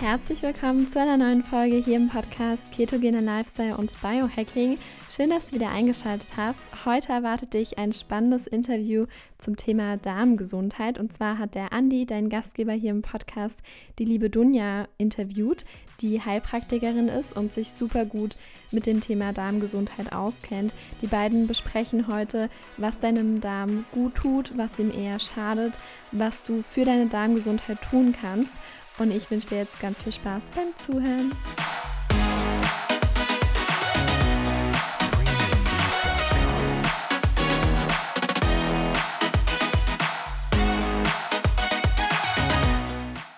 Herzlich willkommen zu einer neuen Folge hier im Podcast Ketogene Lifestyle und Biohacking. Schön, dass du wieder eingeschaltet hast. Heute erwartet dich ein spannendes Interview zum Thema Darmgesundheit. Und zwar hat der Andi, dein Gastgeber hier im Podcast, die liebe Dunja interviewt, die Heilpraktikerin ist und sich super gut mit dem Thema Darmgesundheit auskennt. Die beiden besprechen heute, was deinem Darm gut tut, was ihm eher schadet, was du für deine Darmgesundheit tun kannst. Und ich wünsche dir jetzt ganz viel Spaß beim Zuhören.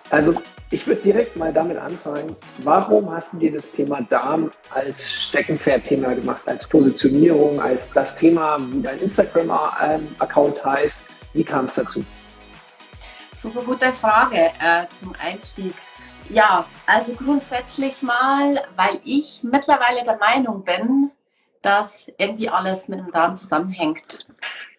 Also ich würde direkt mal damit anfangen. Warum hast du dir das Thema Darm als Steckenpferd-Thema gemacht, als Positionierung, als das Thema, wie dein Instagram-Account heißt? Wie kam es dazu? Super gute Frage äh, zum Einstieg. Ja, also grundsätzlich mal, weil ich mittlerweile der Meinung bin, dass irgendwie alles mit dem Darm zusammenhängt.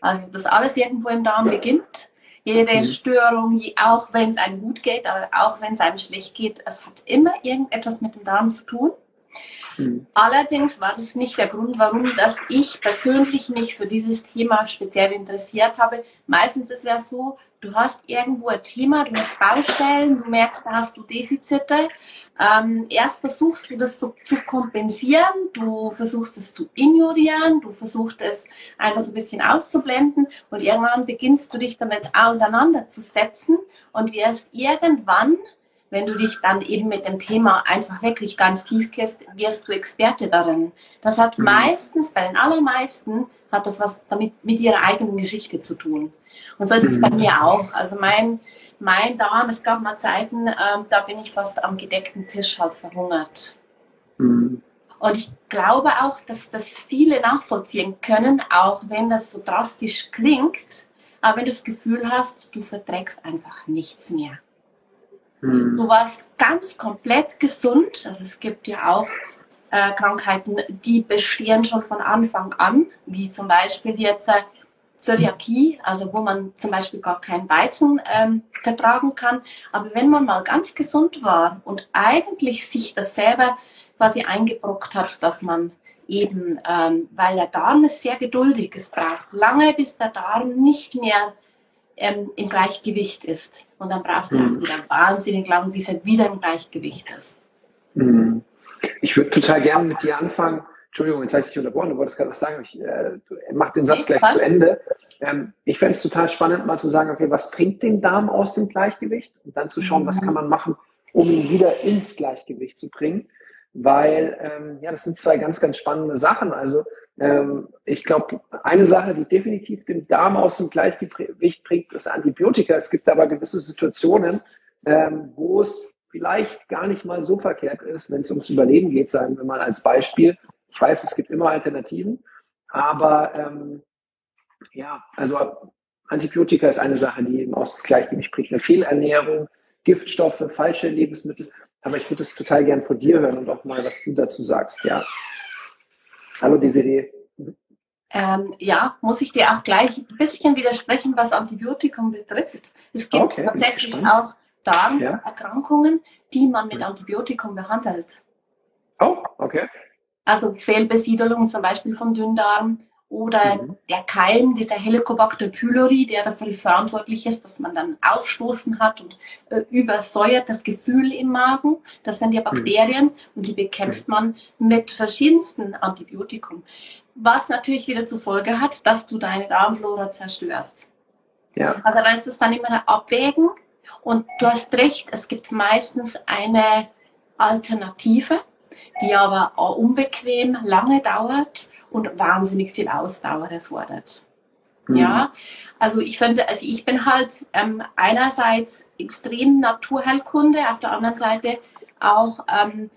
Also, dass alles irgendwo im Darm beginnt. Jede mhm. Störung, auch wenn es einem gut geht, aber auch wenn es einem schlecht geht, es hat immer irgendetwas mit dem Darm zu tun. Mhm. Allerdings war das nicht der Grund, warum dass ich persönlich mich für dieses Thema speziell interessiert habe. Meistens ist es ja so, du hast irgendwo ein Thema, du hast Baustellen, du merkst, da hast du Defizite. Ähm, erst versuchst du das zu, zu, kompensieren, du versuchst es zu ignorieren, du versuchst es einfach so ein bisschen auszublenden und irgendwann beginnst du dich damit auseinanderzusetzen und wirst irgendwann wenn du dich dann eben mit dem Thema einfach wirklich ganz tief gehst, wirst du Experte darin. Das hat mhm. meistens, bei den allermeisten, hat das was damit mit ihrer eigenen Geschichte zu tun. Und so ist es bei mhm. mir auch. Also mein, mein Darm, es gab mal Zeiten, ähm, da bin ich fast am gedeckten Tisch halt verhungert. Mhm. Und ich glaube auch, dass das viele nachvollziehen können, auch wenn das so drastisch klingt, aber wenn du das Gefühl hast, du verträgst einfach nichts mehr. Mhm. Du warst ganz komplett gesund. Also es gibt ja auch äh, Krankheiten, die bestehen schon von Anfang an, wie zum Beispiel jetzt äh, Zöliakie, also wo man zum Beispiel gar keinen Weizen ähm, vertragen kann. Aber wenn man mal ganz gesund war und eigentlich sich das selber quasi eingebrockt hat, dass man eben, ähm, weil der Darm ist sehr geduldig, es braucht lange, bis der Darm nicht mehr ähm, im Gleichgewicht ist. Und dann braucht er mhm. wieder wahnsinnig lang, bis er wieder im Gleichgewicht ist. Mhm. Ich würde total gerne mit dir anfangen. Entschuldigung, jetzt habe ich dich unterbrochen, du wolltest gerade was sagen. Ich äh, mach den Satz gleich zu Ende. Ähm, ich fände es total spannend, mal zu sagen, okay, was bringt den Darm aus dem Gleichgewicht? Und dann zu schauen, mhm. was kann man machen, um ihn wieder ins Gleichgewicht zu bringen. Weil, ähm, ja, das sind zwei ganz, ganz spannende Sachen. Also ähm, ich glaube, eine Sache, die definitiv den Darm aus dem Gleichgewicht bringt, ist Antibiotika. Es gibt aber gewisse Situationen, ähm, wo es vielleicht gar nicht mal so verkehrt ist, wenn es ums Überleben geht, sagen wir mal als Beispiel. Ich weiß, es gibt immer Alternativen, aber ähm, ja, also Antibiotika ist eine Sache, die eben aus dem Gleichgewicht bringt. Eine Fehlernährung, Giftstoffe, falsche Lebensmittel. Aber ich würde es total gern von dir hören und auch mal, was du dazu sagst, ja. Hallo Desiree. Ähm, ja, muss ich dir auch gleich ein bisschen widersprechen, was Antibiotikum betrifft. Es gibt okay, tatsächlich auch Darmerkrankungen, ja. die man mit Antibiotikum behandelt. Oh, okay. Also Fehlbesiedelung zum Beispiel von Dünndarm oder mhm. der Keim, dieser Helicobacter pylori, der dafür verantwortlich ist, dass man dann Aufstoßen hat und äh, übersäuert das Gefühl im Magen. Das sind ja mhm. Bakterien mhm. und die bekämpft mhm. man mit verschiedensten Antibiotikum. Was natürlich wieder zur Folge hat, dass du deine Darmflora zerstörst. Ja. Also da ist es dann immer ein Abwägen und du hast recht, es gibt meistens eine Alternative, die aber unbequem lange dauert und wahnsinnig viel Ausdauer erfordert. Mhm. Ja, also ich finde, also ich bin halt ähm, einerseits extrem Naturheilkunde, auf der anderen Seite auch ähm,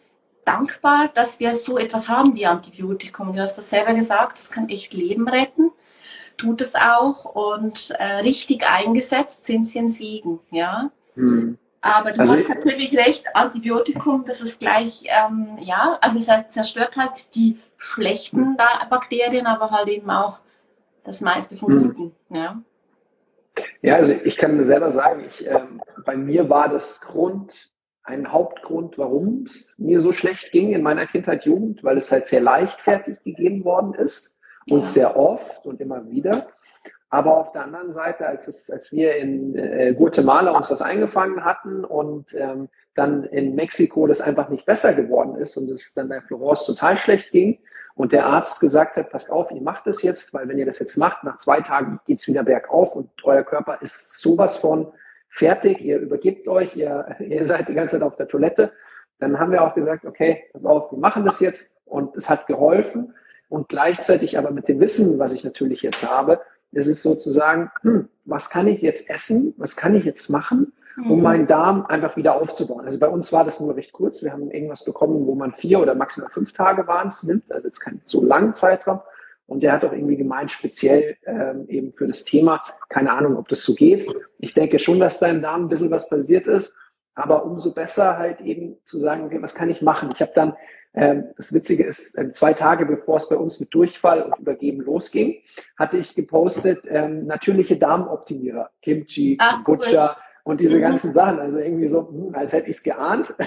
dankbar, dass wir so etwas haben wie Antibiotikum. Du hast das selber gesagt, das kann echt Leben retten, tut es auch und äh, richtig eingesetzt sind sie ein Segen, ja. Mhm. Aber du also hast natürlich recht, Antibiotikum, das ist gleich, ähm, ja, also es zerstört halt die schlechten Bakterien, aber halt eben auch das meiste vom hm. Guten. Ja. ja, also ich kann mir selber sagen, ich, ähm, bei mir war das Grund ein Hauptgrund, warum es mir so schlecht ging in meiner Kindheit, Jugend, weil es halt sehr leichtfertig gegeben worden ist und ja. sehr oft und immer wieder. Aber auf der anderen Seite, als, es, als wir in äh, Guatemala uns was eingefangen hatten und ähm, dann in Mexiko das einfach nicht besser geworden ist und es dann bei Florence total schlecht ging und der Arzt gesagt hat, passt auf, ihr macht das jetzt, weil wenn ihr das jetzt macht, nach zwei Tagen geht's wieder bergauf und euer Körper ist sowas von fertig, ihr übergebt euch, ihr, ihr seid die ganze Zeit auf der Toilette. Dann haben wir auch gesagt, okay, pass auf, wir machen das jetzt und es hat geholfen. Und gleichzeitig aber mit dem Wissen, was ich natürlich jetzt habe, ist es sozusagen, hm, was kann ich jetzt essen, was kann ich jetzt machen, um mhm. meinen Darm einfach wieder aufzubauen. Also bei uns war das nur recht kurz. Wir haben irgendwas bekommen, wo man vier oder maximal fünf Tage waren es nimmt, also jetzt kein so langen Zeitraum. Und der hat auch irgendwie gemeint, speziell ähm, eben für das Thema, keine Ahnung, ob das so geht. Ich denke schon, dass da im Darm ein bisschen was passiert ist, aber umso besser halt eben zu sagen, okay, was kann ich machen? Ich habe dann, ähm, das Witzige ist, äh, zwei Tage bevor es bei uns mit Durchfall und Übergeben losging, hatte ich gepostet, ähm, natürliche Darmoptimierer, Kimchi, cool. Und diese mhm. ganzen Sachen. Also irgendwie so, hm, als hätte ich es geahnt.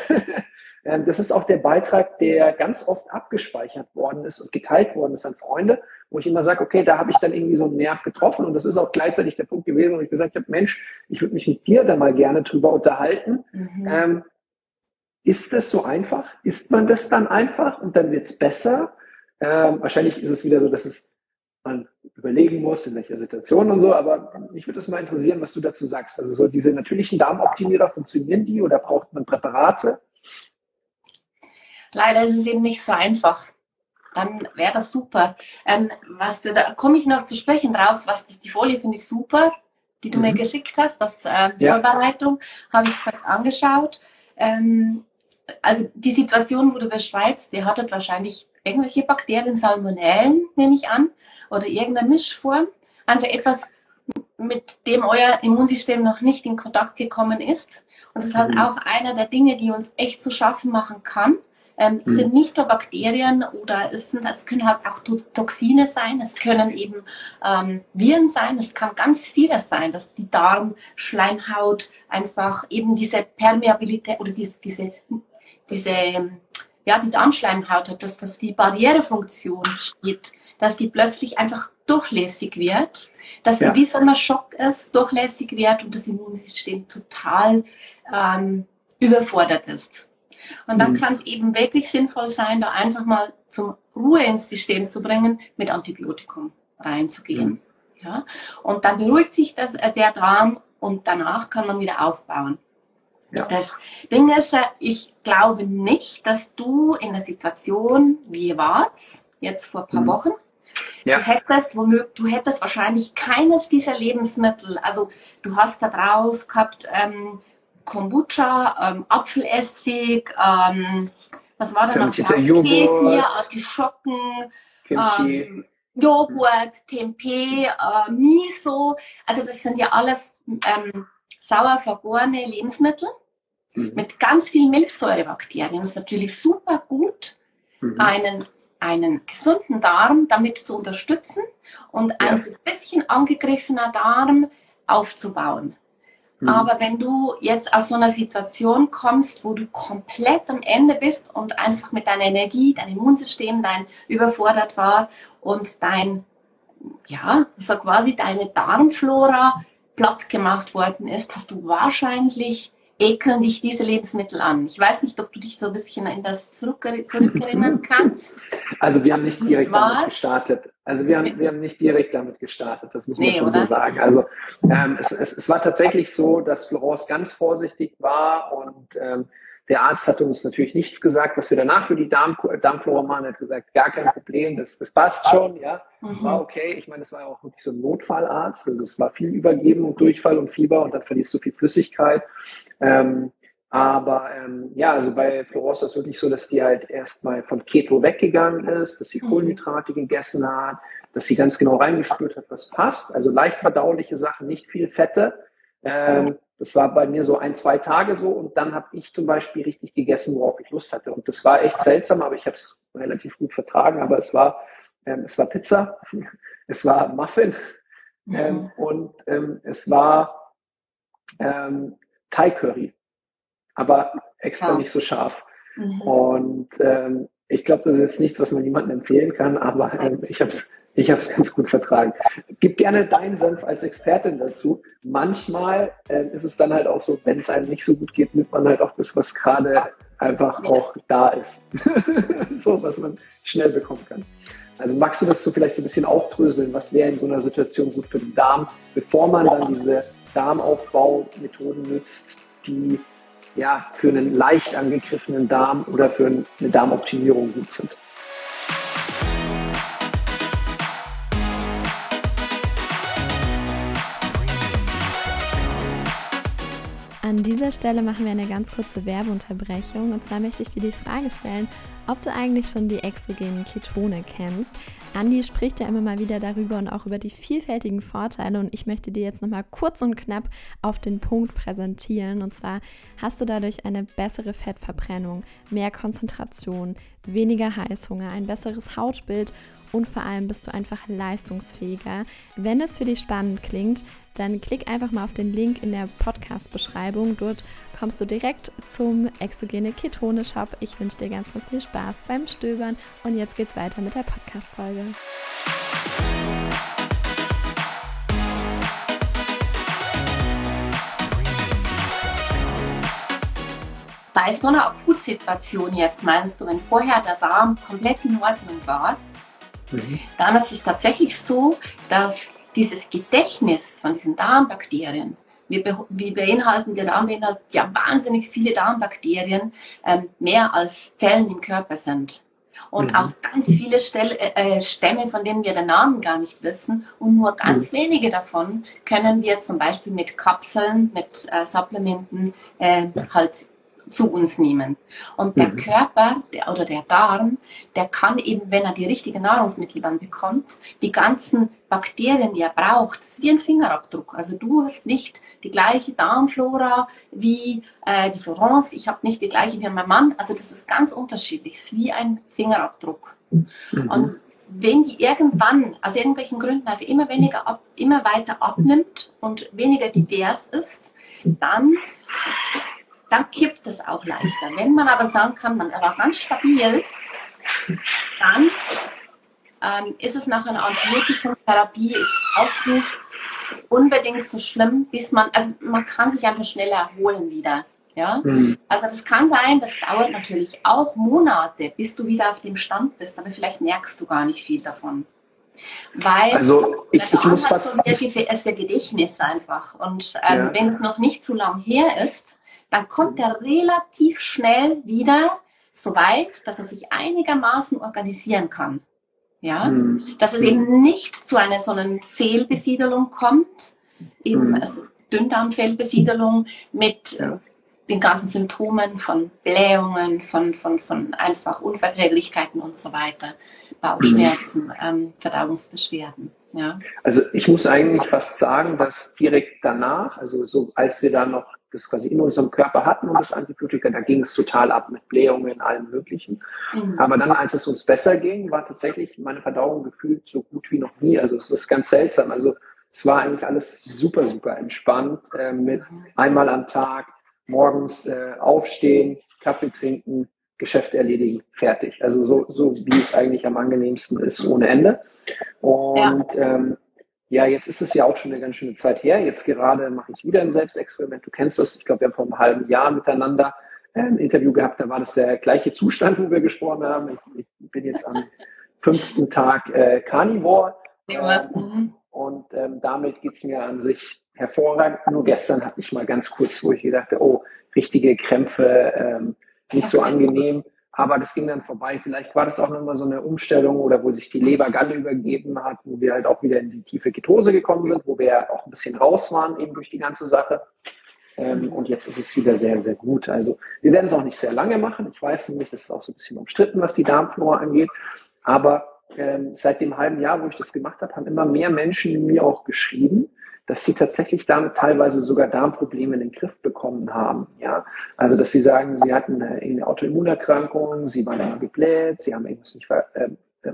Ähm, das ist auch der Beitrag, der ganz oft abgespeichert worden ist und geteilt worden ist an Freunde, wo ich immer sage, okay, da habe ich dann irgendwie so einen Nerv getroffen und das ist auch gleichzeitig der Punkt gewesen, wo ich gesagt habe, Mensch, ich würde mich mit dir da mal gerne drüber unterhalten. Mhm. Ähm, ist das so einfach? Ist man das dann einfach und dann wird es besser? Ähm, wahrscheinlich ist es wieder so, dass es man überlegen muss, in welcher Situation und so, aber mich würde es mal interessieren, was du dazu sagst. Also so diese natürlichen Darmoptimierer, funktionieren die oder braucht man Präparate? Leider ist es eben nicht so einfach. Dann wäre das super. Ähm, was du, da komme ich noch zu sprechen drauf, was das, die Folie finde ich super, die du mhm. mir geschickt hast, das äh, ja. Vorbereitung, habe ich kurz angeschaut. Ähm, also die Situation, wo du beschreibst, die hattet wahrscheinlich irgendwelche Bakterien, Salmonellen, nehme ich an, oder irgendeine Mischform. Einfach etwas, mit dem euer Immunsystem noch nicht in Kontakt gekommen ist. Und das ist halt mhm. auch einer der Dinge, die uns echt zu schaffen machen kann. Ähm, mhm. sind nicht nur Bakterien oder es, sind, es können halt auch Toxine sein, es können eben ähm, Viren sein, es kann ganz vieles sein, dass die Darmschleimhaut einfach eben diese Permeabilität oder diese, diese, diese ja, die Darmschleimhaut hat, dass, dass die Barrierefunktion steht, dass die plötzlich einfach durchlässig wird, dass ja. ein Schock ist, durchlässig wird und das Immunsystem total ähm, überfordert ist. Und dann mhm. kann es eben wirklich sinnvoll sein, da einfach mal zum Ruhe ins System zu bringen, mit Antibiotikum reinzugehen. Mhm. Ja? Und dann beruhigt sich das, äh, der Darm und danach kann man wieder aufbauen. Ja. Das Ding ist, ich glaube nicht, dass du in der Situation, wie ihr wart, jetzt vor ein paar mhm. Wochen, ja. du hättest womöglich, du hättest wahrscheinlich keines dieser Lebensmittel, also du hast da drauf gehabt, ähm, Kombucha, ähm, Apfelessig, ähm, was war da noch? Kefir, Artischocken, ähm, Joghurt, Tempeh, äh, Miso. Also das sind ja alles ähm, sauer vergorene Lebensmittel mhm. mit ganz vielen Milchsäurebakterien. Das ist natürlich super gut, mhm. einen, einen gesunden Darm damit zu unterstützen und ja. ein so bisschen angegriffener Darm aufzubauen. Mhm. Aber wenn du jetzt aus so einer Situation kommst, wo du komplett am Ende bist und einfach mit deiner Energie, dein Immunsystem, dein überfordert war und dein, ja, so quasi deine Darmflora platt gemacht worden ist, hast du wahrscheinlich ekeln dich diese Lebensmittel an. Ich weiß nicht, ob du dich so ein bisschen in das zurückerinnern kannst. Also wir haben nicht direkt damit gestartet. Also wir haben, wir haben nicht direkt damit gestartet, das muss man nee, schon oder? so sagen. Also ähm, es, es, es war tatsächlich so, dass Florence ganz vorsichtig war und ähm, der Arzt hat uns natürlich nichts gesagt, was wir danach für die Darm, Darmflora machen. Er hat gesagt, gar kein Problem, das, das passt schon, ja. Mhm. War okay. Ich meine, es war ja auch wirklich so ein Notfallarzt. Also es war viel Übergeben und Durchfall und Fieber und dann verlierst du viel Flüssigkeit. Ähm, aber ähm, ja, also bei Florence ist es wirklich so, dass die halt erstmal von Keto weggegangen ist, dass sie mhm. Kohlenhydrate gegessen hat, dass sie ganz genau reingespürt hat, was passt. Also leicht verdauliche Sachen, nicht viel Fette. Ähm, das war bei mir so ein, zwei Tage so und dann habe ich zum Beispiel richtig gegessen, worauf ich Lust hatte. Und das war echt seltsam, aber ich habe es relativ gut vertragen. Aber es war, ähm, es war Pizza, es war Muffin mhm. ähm, und ähm, es war ähm, Thai Curry. Aber extra ja. nicht so scharf. Mhm. Und ähm, ich glaube, das ist jetzt nichts, was man niemandem empfehlen kann, aber ähm, ich habe es ich habe es ganz gut vertragen. Gib gerne deinen Senf als Expertin dazu. Manchmal äh, ist es dann halt auch so, wenn es einem nicht so gut geht, nimmt man halt auch das, was gerade einfach auch da ist. so, was man schnell bekommen kann. Also magst du das so vielleicht so ein bisschen aufdröseln? Was wäre in so einer Situation gut für den Darm, bevor man dann diese Darmaufbaumethoden nützt, die ja für einen leicht angegriffenen Darm oder für eine Darmoptimierung gut sind? An dieser Stelle machen wir eine ganz kurze Werbeunterbrechung. Und zwar möchte ich dir die Frage stellen, ob du eigentlich schon die exogenen Ketone kennst. Andi spricht ja immer mal wieder darüber und auch über die vielfältigen Vorteile. Und ich möchte dir jetzt nochmal kurz und knapp auf den Punkt präsentieren. Und zwar hast du dadurch eine bessere Fettverbrennung, mehr Konzentration, weniger Heißhunger, ein besseres Hautbild und vor allem bist du einfach leistungsfähiger. Wenn es für dich spannend klingt, dann klick einfach mal auf den Link in der Podcast-Beschreibung. Dort kommst du direkt zum Exogene Ketone Shop. Ich wünsche dir ganz, ganz viel Spaß beim Stöbern und jetzt geht's weiter mit der Podcast-Folge. Bei so einer Akutsituation jetzt meinst du, wenn vorher der Darm komplett in Ordnung war, Mhm. Dann ist es tatsächlich so, dass dieses Gedächtnis von diesen Darmbakterien, wir, be wir beinhalten, der Darm beinhaltet ja wahnsinnig viele Darmbakterien, ähm, mehr als Zellen im Körper sind. Und mhm. auch ganz viele Stell äh, äh, Stämme, von denen wir den Namen gar nicht wissen. Und nur ganz mhm. wenige davon können wir zum Beispiel mit Kapseln, mit äh, Supplementen äh, halt zu uns nehmen. Und der mhm. Körper der, oder der Darm, der kann eben, wenn er die richtigen Nahrungsmittel dann bekommt, die ganzen Bakterien, die er braucht, das ist wie ein Fingerabdruck. Also du hast nicht die gleiche Darmflora wie äh, die Florence, ich habe nicht die gleiche wie mein Mann. Also das ist ganz unterschiedlich, es ist wie ein Fingerabdruck. Mhm. Und wenn die irgendwann aus irgendwelchen Gründen halt immer weniger ab, immer weiter abnimmt und weniger divers ist, dann dann kippt es auch leichter. Wenn man aber sagen kann, man war ganz stabil, dann ähm, ist es nach einer Antibiotikumtherapie auch nicht unbedingt so schlimm, bis man, also man kann sich einfach schneller erholen wieder. Ja? Mhm. Also das kann sein, das dauert natürlich auch Monate, bis du wieder auf dem Stand bist, aber vielleicht merkst du gar nicht viel davon. Weil also ich, ich muss fast so sehr viel für, für Gedächtnis einfach. Und ähm, ja. wenn es noch nicht zu lang her ist, dann kommt er relativ schnell wieder so weit, dass er sich einigermaßen organisieren kann. Ja, mhm. dass es eben nicht zu einer so einer Fehlbesiedelung kommt, eben mhm. also Dünndarmfehlbesiedelung mit den ganzen Symptomen von Blähungen, von, von, von einfach Unverträglichkeiten und so weiter, Bauchschmerzen, mhm. ähm, Verdauungsbeschwerden. Ja. Also ich muss eigentlich fast sagen, dass direkt danach, also so als wir da noch das quasi in unserem Körper hatten und das Antibiotika, da ging es total ab mit Blähungen, allem Möglichen. Mhm. Aber dann, als es uns besser ging, war tatsächlich meine Verdauung gefühlt so gut wie noch nie. Also es ist ganz seltsam. Also es war eigentlich alles super, super entspannt äh, mit einmal am Tag morgens äh, aufstehen, Kaffee trinken, Geschäft erledigen, fertig. Also so, so wie es eigentlich am angenehmsten ist, ohne Ende. Und ja. ähm, ja, jetzt ist es ja auch schon eine ganz schöne Zeit her. Jetzt gerade mache ich wieder ein Selbstexperiment. Du kennst das. Ich glaube, wir haben vor einem halben Jahr miteinander äh, ein Interview gehabt. Da war das der gleiche Zustand, wo wir gesprochen haben. Ich, ich bin jetzt am fünften Tag äh, Carnivore. Ähm, und ähm, damit geht's mir an sich hervorragend. Nur gestern hatte ich mal ganz kurz, wo ich gedacht oh, richtige Krämpfe, ähm, nicht so angenehm. Aber das ging dann vorbei. Vielleicht war das auch nochmal so eine Umstellung oder wo sich die Leber Galle übergeben hat, wo wir halt auch wieder in die tiefe Ketose gekommen sind, wo wir auch ein bisschen raus waren eben durch die ganze Sache. Ähm, und jetzt ist es wieder sehr, sehr gut. Also wir werden es auch nicht sehr lange machen. Ich weiß nämlich, es ist auch so ein bisschen umstritten, was die Darmflora angeht. Aber ähm, seit dem halben Jahr, wo ich das gemacht habe, haben immer mehr Menschen mir auch geschrieben, dass sie tatsächlich damit teilweise sogar Darmprobleme in den Griff bekommen haben. Ja, also dass sie sagen, sie hatten eine, eine Autoimmunerkrankung, sie waren immer gebläht, sie haben irgendwas nicht ver, äh,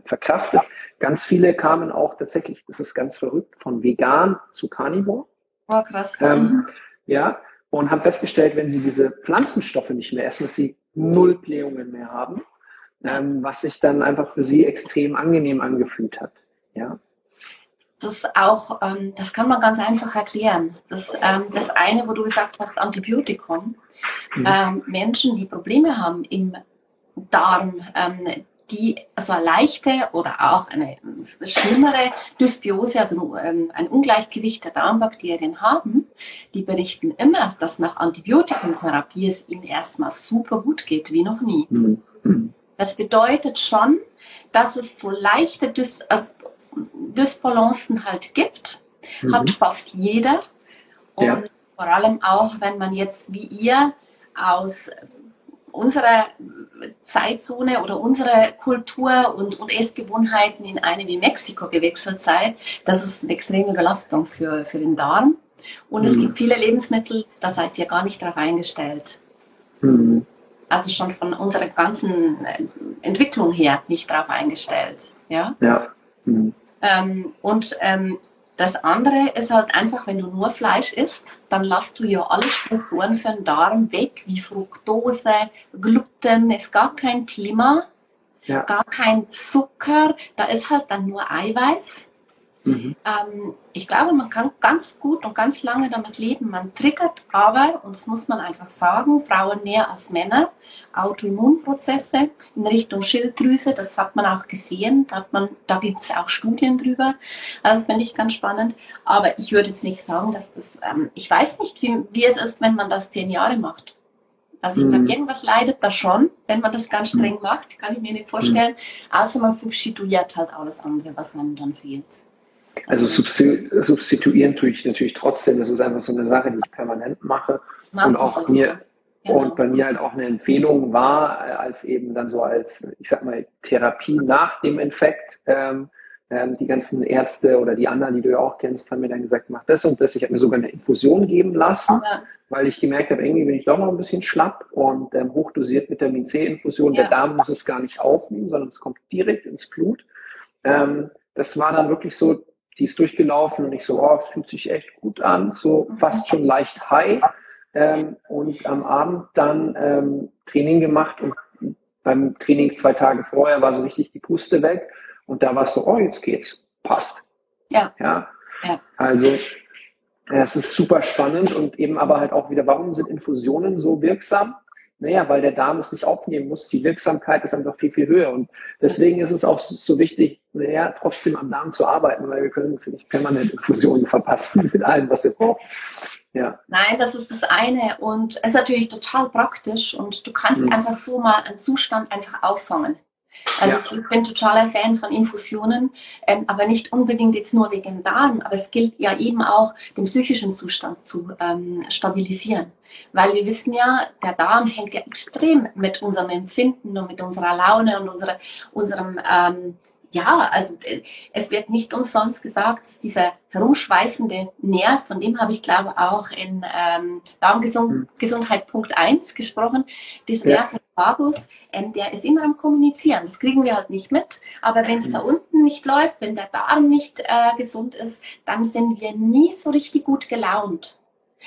verkraftet. Ganz viele kamen auch tatsächlich, das ist ganz verrückt, von vegan zu Carnivore. Oh, krass. Ähm, ja, und haben festgestellt, wenn sie diese Pflanzenstoffe nicht mehr essen, dass sie null Blähungen mehr haben, ähm, was sich dann einfach für sie extrem angenehm angefühlt hat. Ja. Das auch, ähm, das kann man ganz einfach erklären. Das, ähm, das eine, wo du gesagt hast, Antibiotikum. Mhm. Ähm, Menschen, die Probleme haben im Darm, ähm, die also eine leichte oder auch eine schlimmere Dysbiose, also ähm, ein Ungleichgewicht der Darmbakterien haben, die berichten immer, dass nach Antibiotikumtherapie es ihnen erstmal super gut geht, wie noch nie. Mhm. Das bedeutet schon, dass es so leichte also Dysbalancen halt gibt, mhm. hat fast jeder. Und ja. vor allem auch, wenn man jetzt wie ihr aus unserer Zeitzone oder unsere Kultur und, und Essgewohnheiten in eine wie Mexiko gewechselt seid, das ist eine extreme Belastung für, für den Darm. Und mhm. es gibt viele Lebensmittel, da seid ihr gar nicht darauf eingestellt. Mhm. Also schon von unserer ganzen äh, Entwicklung her nicht darauf eingestellt. Ja. ja. Mhm. Ähm, und ähm, das andere ist halt einfach, wenn du nur Fleisch isst, dann lässt du ja alle Stressoren für den Darm weg, wie Fructose, Gluten, ist gar kein Thema. Ja. Gar kein Zucker, da ist halt dann nur Eiweiß. Mhm. Ähm, ich glaube, man kann ganz gut und ganz lange damit leben. Man triggert aber, und das muss man einfach sagen, Frauen mehr als Männer, Autoimmunprozesse in Richtung Schilddrüse. Das hat man auch gesehen. Da, da gibt es auch Studien drüber. Also das finde ich ganz spannend. Aber ich würde jetzt nicht sagen, dass das, ähm, ich weiß nicht, wie, wie es ist, wenn man das zehn Jahre macht. Also ich glaube, mhm. irgendwas leidet da schon, wenn man das ganz streng mhm. macht, kann ich mir nicht vorstellen. Mhm. Außer man substituiert halt alles andere, was einem dann fehlt. Also substituieren tue ich natürlich trotzdem. Das ist einfach so eine Sache, die ich permanent mache. Machst und auch mir, genau. und bei mir halt auch eine Empfehlung war, äh, als eben dann so als, ich sag mal, Therapie nach dem Infekt. Ähm, ähm, die ganzen Ärzte oder die anderen, die du ja auch kennst, haben mir dann gesagt, mach das und das. Ich habe mir sogar eine Infusion geben lassen, ja. weil ich gemerkt habe, irgendwie bin ich doch noch ein bisschen schlapp und ähm, hochdosiert Vitamin C-Infusion. Ja. Der Darm muss es gar nicht aufnehmen, sondern es kommt direkt ins Blut. Ähm, das war dann wirklich so die ist durchgelaufen und ich so, oh, fühlt sich echt gut an, so fast schon leicht high. Ähm, und am Abend dann ähm, Training gemacht und beim Training zwei Tage vorher war so richtig die Puste weg und da war es so, oh, jetzt geht's, passt. Ja. ja. ja. Also es ist super spannend und eben aber halt auch wieder, warum sind Infusionen so wirksam? Naja, weil der Darm es nicht aufnehmen muss. Die Wirksamkeit ist einfach viel, viel höher. Und deswegen ist es auch so wichtig, naja, trotzdem am Darm zu arbeiten, weil wir können uns nicht permanent Infusionen verpassen mit allem, was wir brauchen. Ja. Nein, das ist das eine. Und es ist natürlich total praktisch und du kannst mhm. einfach so mal einen Zustand einfach auffangen. Also ja. ich bin totaler Fan von Infusionen, ähm, aber nicht unbedingt jetzt nur wegen Darm, aber es gilt ja eben auch, den psychischen Zustand zu ähm, stabilisieren. Weil wir wissen ja, der Darm hängt ja extrem mit unserem Empfinden und mit unserer Laune und unsere, unserem ähm, ja, also äh, es wird nicht umsonst gesagt, dass dieser herumschweifende Nerv, von dem habe ich glaube auch in ähm, Darmgesundheit hm. Punkt 1 gesprochen, dieser ja. Nerv Vagus, ähm, der ist immer am Kommunizieren. Das kriegen wir halt nicht mit. Aber wenn es da hm. unten nicht läuft, wenn der Darm nicht äh, gesund ist, dann sind wir nie so richtig gut gelaunt.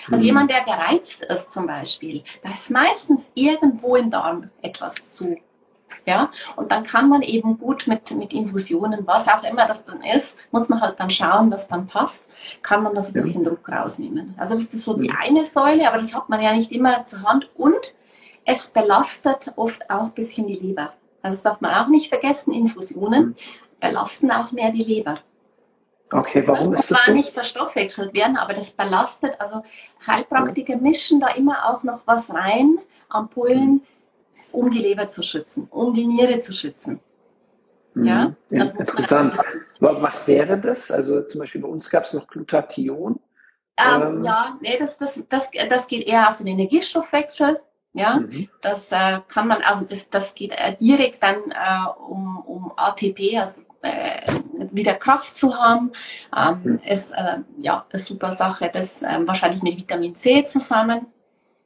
Also mhm. jemand, der gereizt ist zum Beispiel, da ist meistens irgendwo im Darm etwas zu ja, und dann kann man eben gut mit, mit Infusionen, was auch immer das dann ist, muss man halt dann schauen, was dann passt, kann man das ein bisschen ja. Druck rausnehmen. Also das ist so die eine Säule, aber das hat man ja nicht immer zur Hand und es belastet oft auch ein bisschen die Leber. Also das darf man auch nicht vergessen, Infusionen mhm. belasten auch mehr die Leber. Okay, warum das ist das so? nicht verstoffwechselt werden, aber das belastet, also Heilpraktiker mischen da immer auch noch was rein, Ampullen, mhm um die Leber zu schützen, um die Niere zu schützen. Mhm. Ja, das interessant. Was wäre das? Also zum Beispiel bei uns gab es noch Glutathion. Ähm, ähm. Ja, nee, das, das, das, das geht eher auf den Energiestoffwechsel. Ja, mhm. das äh, kann man, also das, das geht äh, direkt dann äh, um, um ATP, also äh, wieder Kraft zu haben, ähm, mhm. ist äh, ja eine super Sache. Das äh, wahrscheinlich mit Vitamin C zusammen.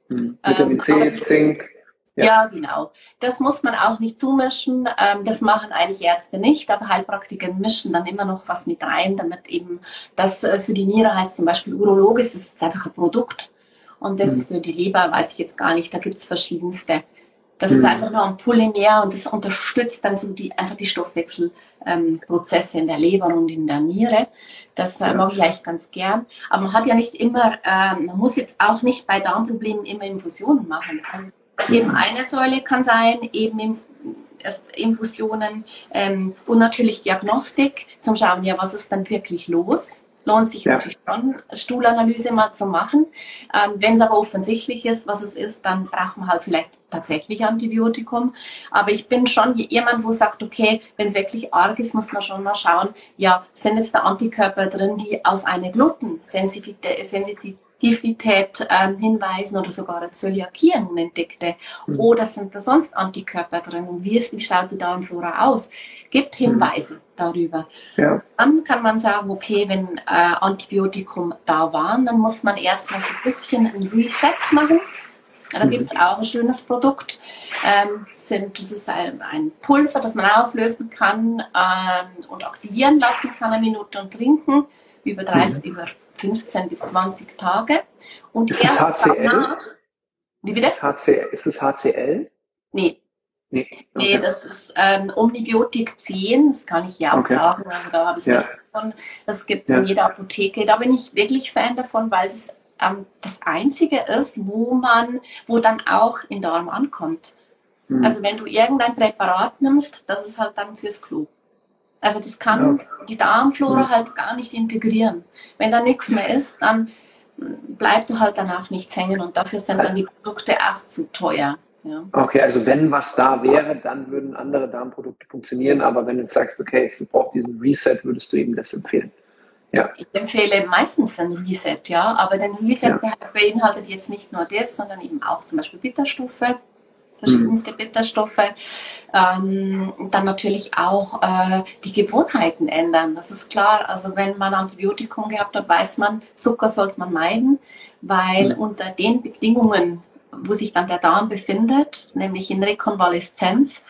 Mhm. Vitamin C, ähm, Zink. Ja. ja. genau. Das muss man auch nicht zumischen. Ähm, das machen eigentlich Ärzte nicht, aber Heilpraktiker mischen dann immer noch was mit rein, damit eben das äh, für die Niere heißt zum Beispiel Urologe, es ist einfach ein Produkt. Und das mhm. für die Leber weiß ich jetzt gar nicht, da gibt's verschiedenste. Das mhm. ist einfach nur ein Polymer und das unterstützt dann so die, einfach die Stoffwechselprozesse ähm, in der Leber und in der Niere. Das äh, mag ich eigentlich ganz gern. Aber man hat ja nicht immer, äh, man muss jetzt auch nicht bei Darmproblemen immer Infusionen machen. Also eben eine Säule kann sein, eben Infusionen ähm, und natürlich Diagnostik zum Schauen, ja, was ist dann wirklich los? lohnt sich ja. natürlich schon, Stuhlanalyse mal zu machen. Ähm, Wenn es aber offensichtlich ist, was es ist, dann braucht man halt vielleicht tatsächlich Antibiotikum. Aber ich bin schon jemand, wo sagt, okay, wenn es wirklich arg ist, muss man schon mal schauen, ja, sind jetzt da Antikörper drin, die auf eine Glutensensitivität Defizit ähm, hinweisen oder sogar eine Zöliakie unentdeckte. Mhm. Oder sind da sonst Antikörper drin? Und wie, ist, wie schaut die Darmflora aus? Gibt mhm. Hinweise mhm. darüber. Ja. Dann kann man sagen, okay, wenn äh, Antibiotikum da waren, dann muss man erstmal so ein bisschen ein Reset machen. Da mhm. gibt es auch ein schönes Produkt. Ähm, sind, das ist ein, ein, Pulver, das man auflösen kann ähm, und aktivieren lassen kann, eine Minute und trinken. Über 30, mhm. über 15 bis 20 Tage. Und ist es HCL? Danach, wie bitte? Ist es, HCL? Ist es HCL? Nee. Nee, okay. nee das ist ähm, Omnibiotik 10, das kann ich ja auch okay. sagen, aber da habe ich ja. nichts davon. Das gibt es ja. in jeder Apotheke. Da bin ich wirklich Fan davon, weil es ähm, das Einzige ist, wo man, wo dann auch im Darm ankommt. Mhm. Also wenn du irgendein Präparat nimmst, das ist halt dann fürs Klo. Also das kann ja. die Darmflora halt gar nicht integrieren. Wenn da nichts mehr ist, dann bleibt du halt danach nichts hängen und dafür sind dann die Produkte auch zu teuer. Ja. Okay, also wenn was da wäre, dann würden andere Darmprodukte funktionieren, aber wenn du sagst, okay, ich brauche diesen Reset, würdest du ihm das empfehlen? Ja. Ich empfehle meistens ein Reset, ja, aber den Reset ja. beinhaltet jetzt nicht nur das, sondern eben auch zum Beispiel Bitterstoffe, verschiedenste mhm. Bitterstoffe. Ähm, dann natürlich auch äh, die Gewohnheiten ändern. Das ist klar. Also wenn man Antibiotikum gehabt hat, weiß man, Zucker sollte man meiden, weil mhm. unter den Bedingungen, wo sich dann der Darm befindet, nämlich in Rekonvaleszenz,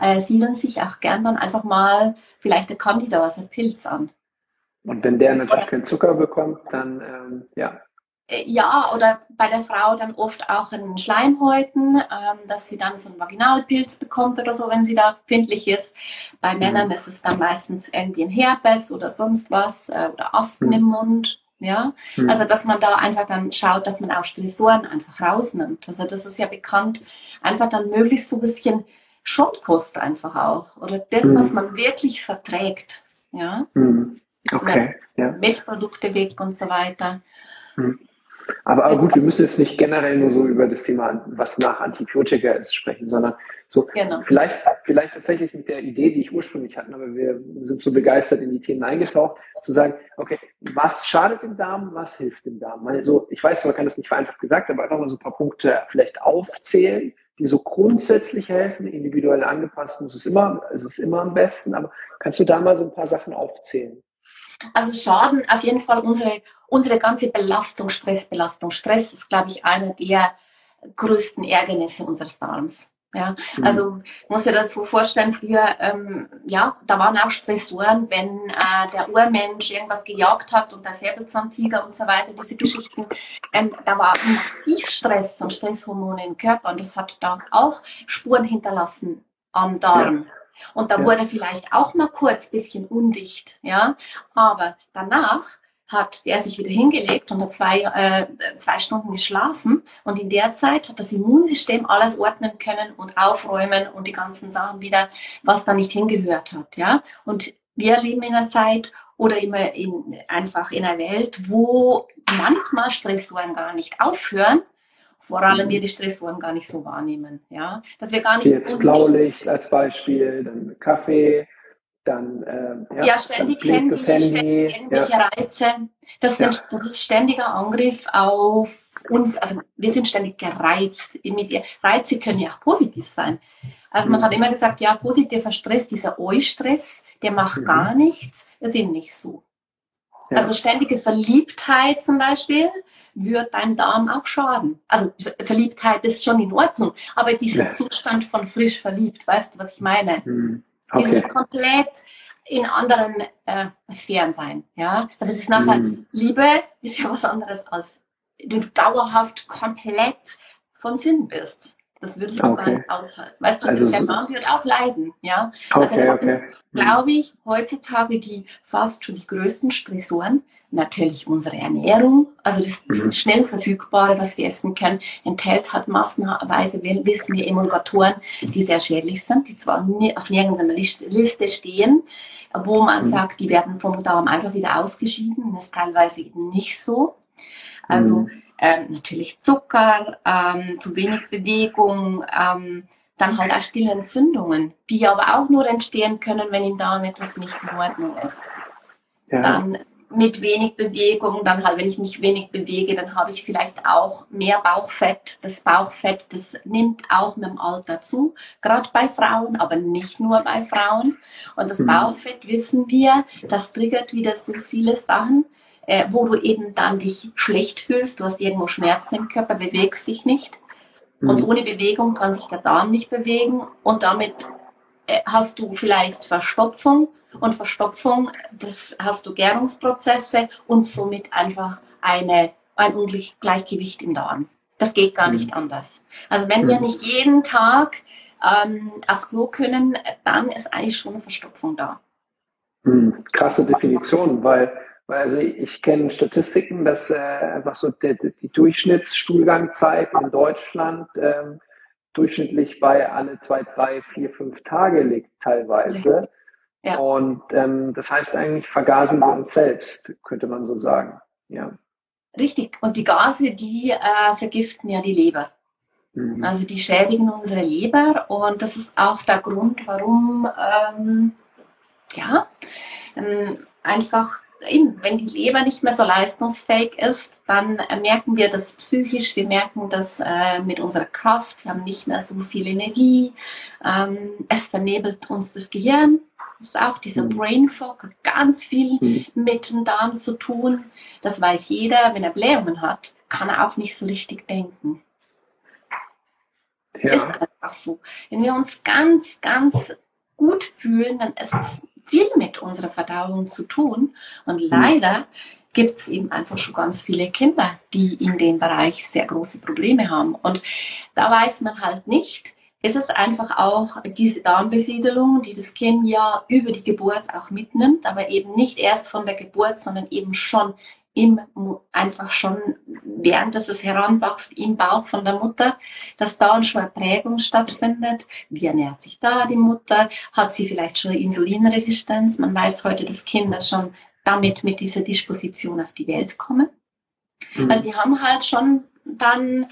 äh, siedeln sich auch gern dann einfach mal vielleicht der Candida, also ein Pilz an. Und wenn der natürlich keinen Zucker bekommt, dann ähm, ja, ja, oder bei der Frau dann oft auch einen Schleimhäuten, ähm, dass sie dann so einen Vaginalpilz bekommt oder so, wenn sie da empfindlich ist. Bei mhm. Männern ist es dann meistens irgendwie ein Herpes oder sonst was äh, oder Aften mhm. im Mund. Ja, mhm. also dass man da einfach dann schaut, dass man auch Stressoren einfach rausnimmt. Also das ist ja bekannt, einfach dann möglichst so ein bisschen Schonkost einfach auch oder das, was mhm. man wirklich verträgt. Ja, mhm. okay. Ja. Milchprodukte weg und so weiter. Aber, aber gut, wir müssen jetzt nicht generell nur so über das Thema, was nach Antibiotika ist, sprechen, sondern so genau. vielleicht, vielleicht tatsächlich mit der Idee, die ich ursprünglich hatte, aber wir sind so begeistert in die Themen eingetaucht, zu sagen, okay, was schadet dem Darm, was hilft dem Darm? Also ich weiß, man kann das nicht vereinfacht gesagt, aber einfach mal so ein paar Punkte vielleicht aufzählen, die so grundsätzlich helfen, individuell angepasst muss es immer, es ist immer am besten, aber kannst du da mal so ein paar Sachen aufzählen? Also Schaden auf jeden Fall unsere unsere ganze Belastung, Stressbelastung. Stress ist, glaube ich, einer der größten Ärgernisse unseres Darms. Ja, mhm. also muss dir das so vorstellen, früher, ähm, ja, da waren auch Stressoren, wenn äh, der Urmensch irgendwas gejagt hat und der Säbelzahntiger und so weiter, diese Geschichten, ähm, da war massiv Stress und Stresshormone im Körper und das hat da auch Spuren hinterlassen am Darm. Ja. Und da ja. wurde vielleicht auch mal kurz bisschen undicht, ja, aber danach hat der sich wieder hingelegt und hat zwei, äh, zwei Stunden geschlafen und in der Zeit hat das Immunsystem alles ordnen können und aufräumen und die ganzen Sachen wieder, was da nicht hingehört hat, ja. Und wir leben in einer Zeit oder immer in, einfach in einer Welt, wo manchmal Stressoren gar nicht aufhören, vor allem wir die Stressoren gar nicht so wahrnehmen, ja. Dass wir gar nicht. Jetzt Blaulicht als Beispiel, dann Kaffee, dann, äh, ja, ja, ständig Handy, Handy, irgendwelche ja. Reize. Das, sind, ja. das ist ständiger Angriff auf uns. Also wir sind ständig gereizt. Reize können ja auch positiv sein. Also man mhm. hat immer gesagt, ja, positiver Stress, dieser Eustress, der macht mhm. gar nichts. Das ist eben nicht so. Ja. Also ständige Verliebtheit zum Beispiel wird deinem Darm auch schaden. Also Verliebtheit ist schon in Ordnung, aber dieser Zustand von frisch verliebt, weißt du, was ich meine? Mhm. Okay. Dieses komplett in anderen äh, Sphären sein. Ja? Also das ist nachher, mm. Liebe ist ja was anderes als du dauerhaft komplett von Sinn bist. Das würdest du okay. gar nicht aushalten. Weißt du, also der Mann wird auch leiden, ja. Okay, also okay. Glaube ich, heutzutage die fast schon die größten Stressoren, natürlich unsere Ernährung, also das, mhm. schnell verfügbare, was wir essen können, enthält halt massenweise, wissen wir, Emulgatoren, die sehr schädlich sind, die zwar nie, auf nirgendwo Liste stehen, wo man mhm. sagt, die werden vom Darm einfach wieder ausgeschieden, das ist teilweise eben nicht so. Also mhm. Ähm, natürlich Zucker, ähm, zu wenig Bewegung, ähm, dann halt auch stille Entzündungen, die aber auch nur entstehen können, wenn im Darm etwas nicht in Ordnung ist. Ja. Dann mit wenig Bewegung, dann halt, wenn ich mich wenig bewege, dann habe ich vielleicht auch mehr Bauchfett. Das Bauchfett, das nimmt auch mit dem Alter zu, gerade bei Frauen, aber nicht nur bei Frauen. Und das mhm. Bauchfett wissen wir, das triggert wieder so viele Sachen, äh, wo du eben dann dich schlecht fühlst, du hast irgendwo Schmerzen im Körper, bewegst dich nicht. Mhm. Und ohne Bewegung kann sich der Darm nicht bewegen und damit äh, hast du vielleicht Verstopfung und Verstopfung, das hast du Gärungsprozesse und somit einfach eine, ein Ungleichgewicht im Darm. Das geht gar nicht mhm. anders. Also wenn wir mhm. nicht jeden Tag ähm, aufs Klo können, dann ist eigentlich schon eine Verstopfung da. Mhm. Krasse Definition, weil also ich kenne Statistiken, dass äh, einfach so die, die Durchschnittsstuhlgangzeit in Deutschland ähm, durchschnittlich bei alle zwei, drei, vier, fünf Tage liegt teilweise. Ja. Und ähm, das heißt eigentlich, vergasen wir uns selbst, könnte man so sagen. Ja. Richtig. Und die Gase, die äh, vergiften ja die Leber. Mhm. Also die schädigen unsere Leber und das ist auch der Grund, warum ähm, ja ähm, einfach eben, wenn die Leber nicht mehr so leistungsfähig ist, dann äh, merken wir das psychisch, wir merken das äh, mit unserer Kraft, wir haben nicht mehr so viel Energie, ähm, es vernebelt uns das Gehirn. Das ist auch dieser mhm. Brain Fog, hat ganz viel mhm. mit dem Darm zu tun. Das weiß jeder, wenn er Blähungen hat, kann er auch nicht so richtig denken. Ja. Ist einfach so. Wenn wir uns ganz, ganz gut fühlen, dann ist es viel mit unserer Verdauung zu tun. Und mhm. leider gibt es eben einfach schon ganz viele Kinder, die in dem Bereich sehr große Probleme haben. Und da weiß man halt nicht, ist es einfach auch diese Darmbesiedelung, die das Kind ja über die Geburt auch mitnimmt, aber eben nicht erst von der Geburt, sondern eben schon im, einfach schon während es heranwächst im Bauch von der Mutter, dass da schon eine Prägung stattfindet. Wie ernährt sich da die Mutter? Hat sie vielleicht schon Insulinresistenz? Man weiß heute, dass Kinder schon damit mit dieser Disposition auf die Welt kommen. Mhm. Also die haben halt schon dann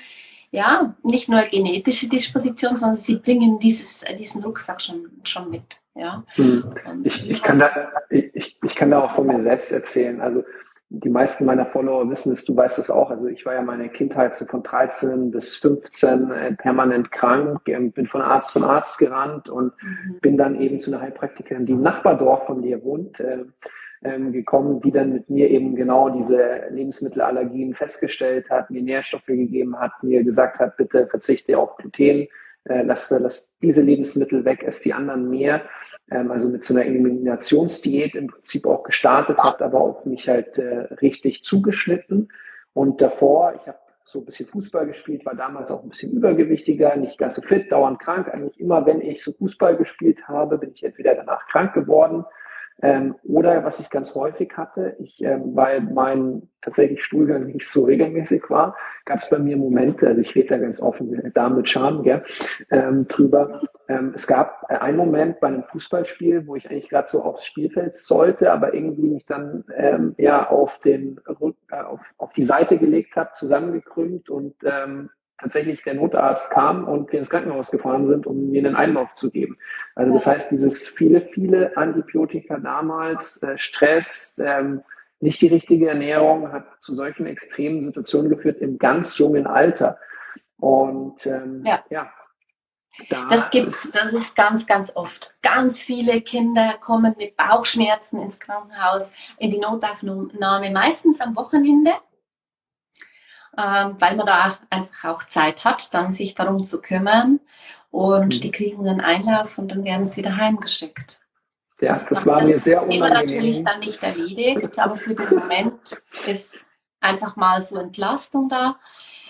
ja, nicht nur genetische Disposition, sondern sie bringen dieses, diesen Rucksack schon, schon mit. Ja. Mhm. Ich, ich, kann da, ich, ich kann da auch von mir selbst erzählen. Also die meisten meiner Follower wissen es, du weißt es auch. Also ich war ja meine Kindheit so von 13 bis 15 äh, permanent krank, ähm, bin von Arzt von Arzt gerannt und mhm. bin dann eben zu einer Heilpraktikerin, die im Nachbardorf von dir wohnt, äh, ähm, gekommen, die dann mit mir eben genau diese Lebensmittelallergien festgestellt hat, mir Nährstoffe gegeben hat, mir gesagt hat, bitte verzichte auf Gluten, äh, lass, lass diese Lebensmittel weg, ess die anderen mehr. Ähm, also mit so einer Eliminationsdiät im Prinzip auch gestartet hat, aber auf mich halt äh, richtig zugeschnitten. Und davor, ich habe so ein bisschen Fußball gespielt, war damals auch ein bisschen übergewichtiger, nicht ganz so fit, dauernd krank. Eigentlich immer, wenn ich so Fußball gespielt habe, bin ich entweder danach krank geworden ähm, oder was ich ganz häufig hatte, ich, ähm, weil mein tatsächlich Stuhlgang nicht so regelmäßig war, gab es bei mir Momente, also ich rede da ganz offen, äh, da mit Charme gell, ähm, drüber. Ähm, es gab äh, einen Moment bei einem Fußballspiel, wo ich eigentlich gerade so aufs Spielfeld sollte, aber irgendwie mich dann ähm, ja auf den äh, auf, auf die Seite gelegt habe, zusammengekrümmt und ähm, tatsächlich der Notarzt kam und wir ins Krankenhaus gefahren sind, um mir einen Einlauf zu geben. Also das heißt, dieses viele, viele Antibiotika damals, äh, Stress, ähm, nicht die richtige Ernährung hat zu solchen extremen Situationen geführt im ganz jungen Alter. Und ähm, ja. ja da das gibt's, das ist ganz, ganz oft. Ganz viele Kinder kommen mit Bauchschmerzen ins Krankenhaus, in die Notaufnahme, meistens am Wochenende weil man da einfach auch Zeit hat, dann sich darum zu kümmern. Und mhm. die kriegen einen Einlauf und dann werden sie wieder heimgeschickt. Ja, das war das mir sehr unangenehm. Das natürlich dann nicht erledigt, aber für den Moment ist einfach mal so Entlastung da.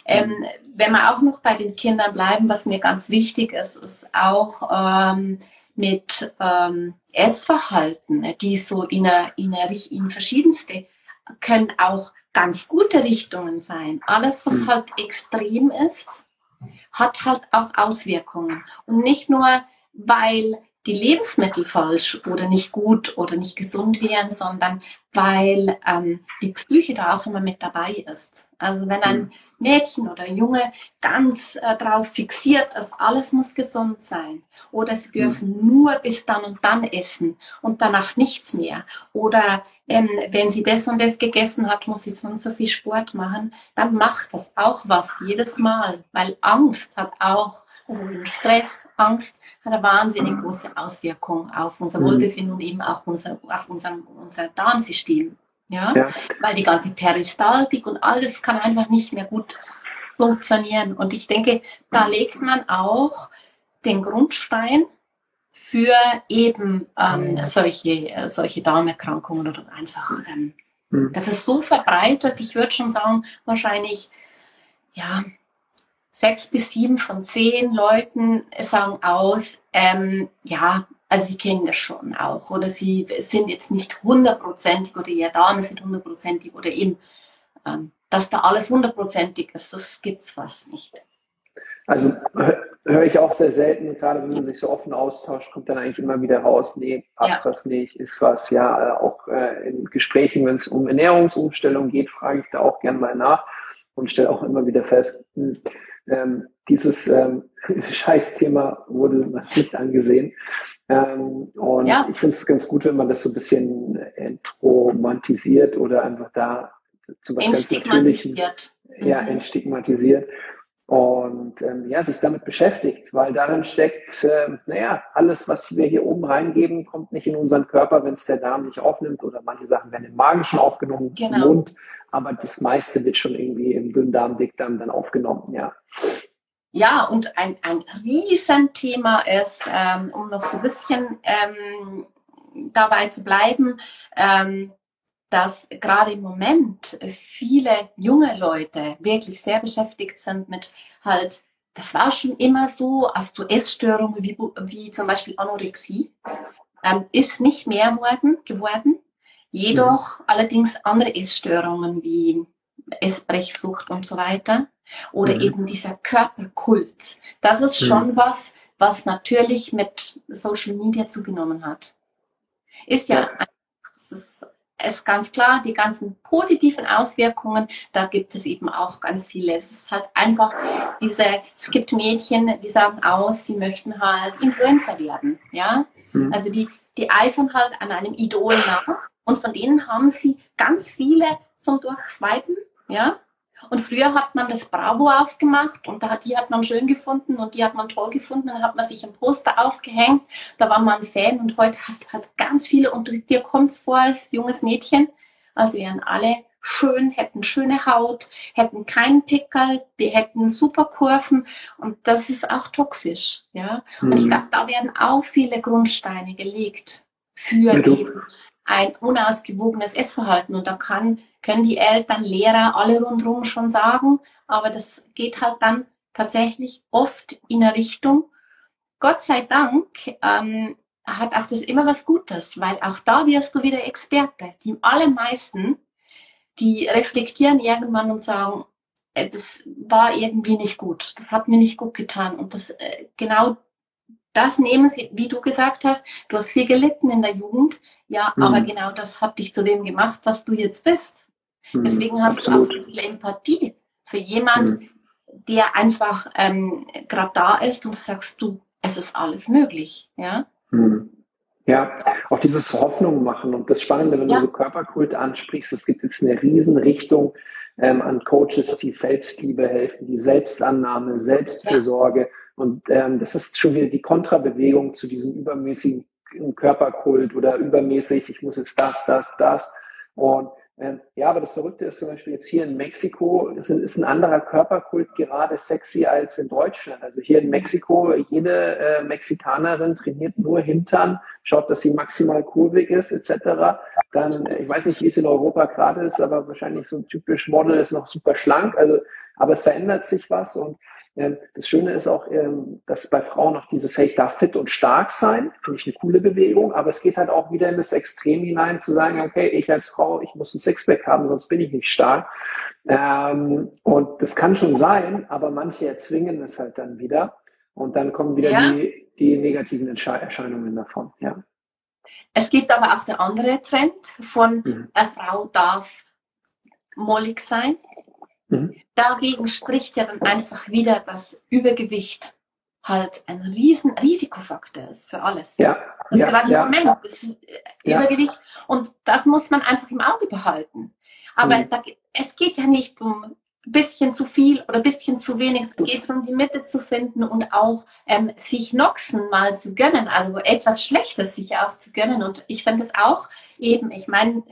Ähm, wenn wir auch noch bei den Kindern bleiben, was mir ganz wichtig ist, ist auch ähm, mit ähm, Essverhalten, die so in, eine, in, eine, in verschiedenste, können auch ganz gute Richtungen sein. Alles, was mhm. halt extrem ist, hat halt auch Auswirkungen. Und nicht nur, weil die Lebensmittel falsch oder nicht gut oder nicht gesund wären, sondern weil ähm, die Psyche da auch immer mit dabei ist. Also wenn ein mhm. Mädchen oder ein Junge ganz äh, darauf fixiert ist, alles muss gesund sein oder sie mhm. dürfen mhm. nur bis dann und dann essen und danach nichts mehr oder ähm, wenn sie das und das gegessen hat, muss sie so und so viel Sport machen, dann macht das auch was jedes Mal, weil Angst hat auch also Stress, Angst hat eine wahnsinnig große Auswirkung auf unser mhm. Wohlbefinden und eben auch unser, auf unser, unser Darmsystem. Ja? ja? Weil die ganze Peristaltik und alles kann einfach nicht mehr gut funktionieren. Und ich denke, da legt man auch den Grundstein für eben ähm, solche, äh, solche Darmerkrankungen oder einfach, ähm, mhm. das ist so verbreitet, ich würde schon sagen, wahrscheinlich, ja, sechs bis sieben von zehn Leuten sagen aus, ähm, ja, also sie kennen das schon auch oder sie sind jetzt nicht hundertprozentig oder ihre Damen sind hundertprozentig oder eben, ähm, dass da alles hundertprozentig ist, das gibt's fast nicht. Also höre ich auch sehr selten, gerade wenn man sich so offen austauscht, kommt dann eigentlich immer wieder raus, nee, passt ja. das nicht, ist was. Ja, äh, auch äh, in Gesprächen, wenn es um Ernährungsumstellung geht, frage ich da auch gern mal nach und stelle auch immer wieder fest, hm, ähm, dieses ähm, Scheißthema wurde nicht angesehen. Ähm, und ja. ich finde es ganz gut, wenn man das so ein bisschen entromantisiert oder einfach da zu was ganz Natürlichem ja, mhm. entstigmatisiert. Und ähm, ja, sich damit beschäftigt, weil darin steckt, äh, naja, alles, was wir hier oben reingeben, kommt nicht in unseren Körper, wenn es der Darm nicht aufnimmt oder manche Sachen werden im Magen schon aufgenommen, genau. im Mund aber das meiste wird schon irgendwie im Dünndarm, Dickdarm dann aufgenommen, ja. Ja, und ein, ein Riesenthema ist, ähm, um noch so ein bisschen ähm, dabei zu bleiben, ähm, dass gerade im Moment viele junge Leute wirklich sehr beschäftigt sind mit halt, das war schon immer so, also so Essstörungen wie, wie zum Beispiel Anorexie, ähm, ist nicht mehr worden, geworden. Jedoch mhm. allerdings andere Essstörungen wie Essbrechsucht und so weiter oder mhm. eben dieser Körperkult. Das ist schon mhm. was, was natürlich mit Social Media zugenommen hat. Ist ja, ja. ist, ist ganz klar, die ganzen positiven Auswirkungen, da gibt es eben auch ganz viele. Es ist halt einfach diese, es gibt Mädchen, die sagen aus, sie möchten halt Influencer werden, ja. Mhm. Also die, die eifern halt an einem Idol nach und von denen haben sie ganz viele zum Durchswipen, ja. Und früher hat man das Bravo aufgemacht und da, die hat man schön gefunden und die hat man toll gefunden. Dann hat man sich ein Poster aufgehängt, da war man ein Fan und heute hast du halt ganz viele und dir kommt es vor als junges Mädchen. Also wären alle schön, hätten schöne Haut, hätten keinen Pickel, die hätten super Kurven und das ist auch toxisch. Ja? Mhm. Und ich mhm. glaube, da werden auch viele Grundsteine gelegt für ja, eben ein unausgewogenes Essverhalten. Und da kann, können die Eltern, Lehrer, alle rundherum schon sagen, aber das geht halt dann tatsächlich oft in eine Richtung. Gott sei Dank ähm, hat auch das immer was Gutes, weil auch da wirst du wieder Experte. Die allermeisten die reflektieren irgendwann und sagen, äh, das war irgendwie nicht gut, das hat mir nicht gut getan. Und das äh, genau das nehmen sie, wie du gesagt hast, du hast viel gelitten in der Jugend, ja, mhm. aber genau das hat dich zu dem gemacht, was du jetzt bist. Mhm, Deswegen hast absolut. du auch so viel Empathie für jemand, mhm. der einfach ähm, gerade da ist und sagst du, es ist alles möglich, ja. Mhm. Ja, auch dieses Hoffnung machen und das Spannende, wenn ja. du so Körperkult ansprichst, es gibt jetzt eine Riesenrichtung ähm, an Coaches, die Selbstliebe helfen, die Selbstannahme, Selbstfürsorge. Ja. Und ähm, das ist schon wieder die Kontrabewegung zu diesem übermäßigen Körperkult oder übermäßig, ich muss jetzt das, das, das. Und ja, aber das Verrückte ist zum Beispiel jetzt hier in Mexiko, ist ein, ist ein anderer Körperkult gerade sexy als in Deutschland. Also hier in Mexiko, jede äh, Mexikanerin trainiert nur Hintern, schaut, dass sie maximal kurvig ist, etc. Dann, äh, ich weiß nicht, wie es in Europa gerade ist, aber wahrscheinlich so ein typisch Model ist noch super schlank. Also, aber es verändert sich was und ähm, das Schöne ist auch, ähm, dass bei Frauen noch dieses, hey, ich darf fit und stark sein, finde ich eine coole Bewegung, aber es geht halt auch wieder in das Extrem hinein zu sagen, okay, ich als Frau, ich muss ein Sixpack haben, sonst bin ich nicht stark. Ähm, und das kann schon sein, aber manche erzwingen es halt dann wieder und dann kommen wieder ja. die, die negativen Erscheinungen davon, ja. Es gibt aber auch der andere Trend von, mhm. eine Frau darf mollig sein Mhm. Dagegen spricht ja dann einfach wieder, dass Übergewicht halt ein riesen Risikofaktor ist für alles. Ja. Das ja, ist gerade ja. im Moment, das ist ja. Übergewicht. Und das muss man einfach im Auge behalten. Aber mhm. da, es geht ja nicht um bisschen zu viel oder bisschen zu wenig. Es geht darum, die Mitte zu finden und auch ähm, sich Noxen mal zu gönnen, also etwas Schlechtes sich auch zu gönnen. Und ich finde es auch eben, ich meine,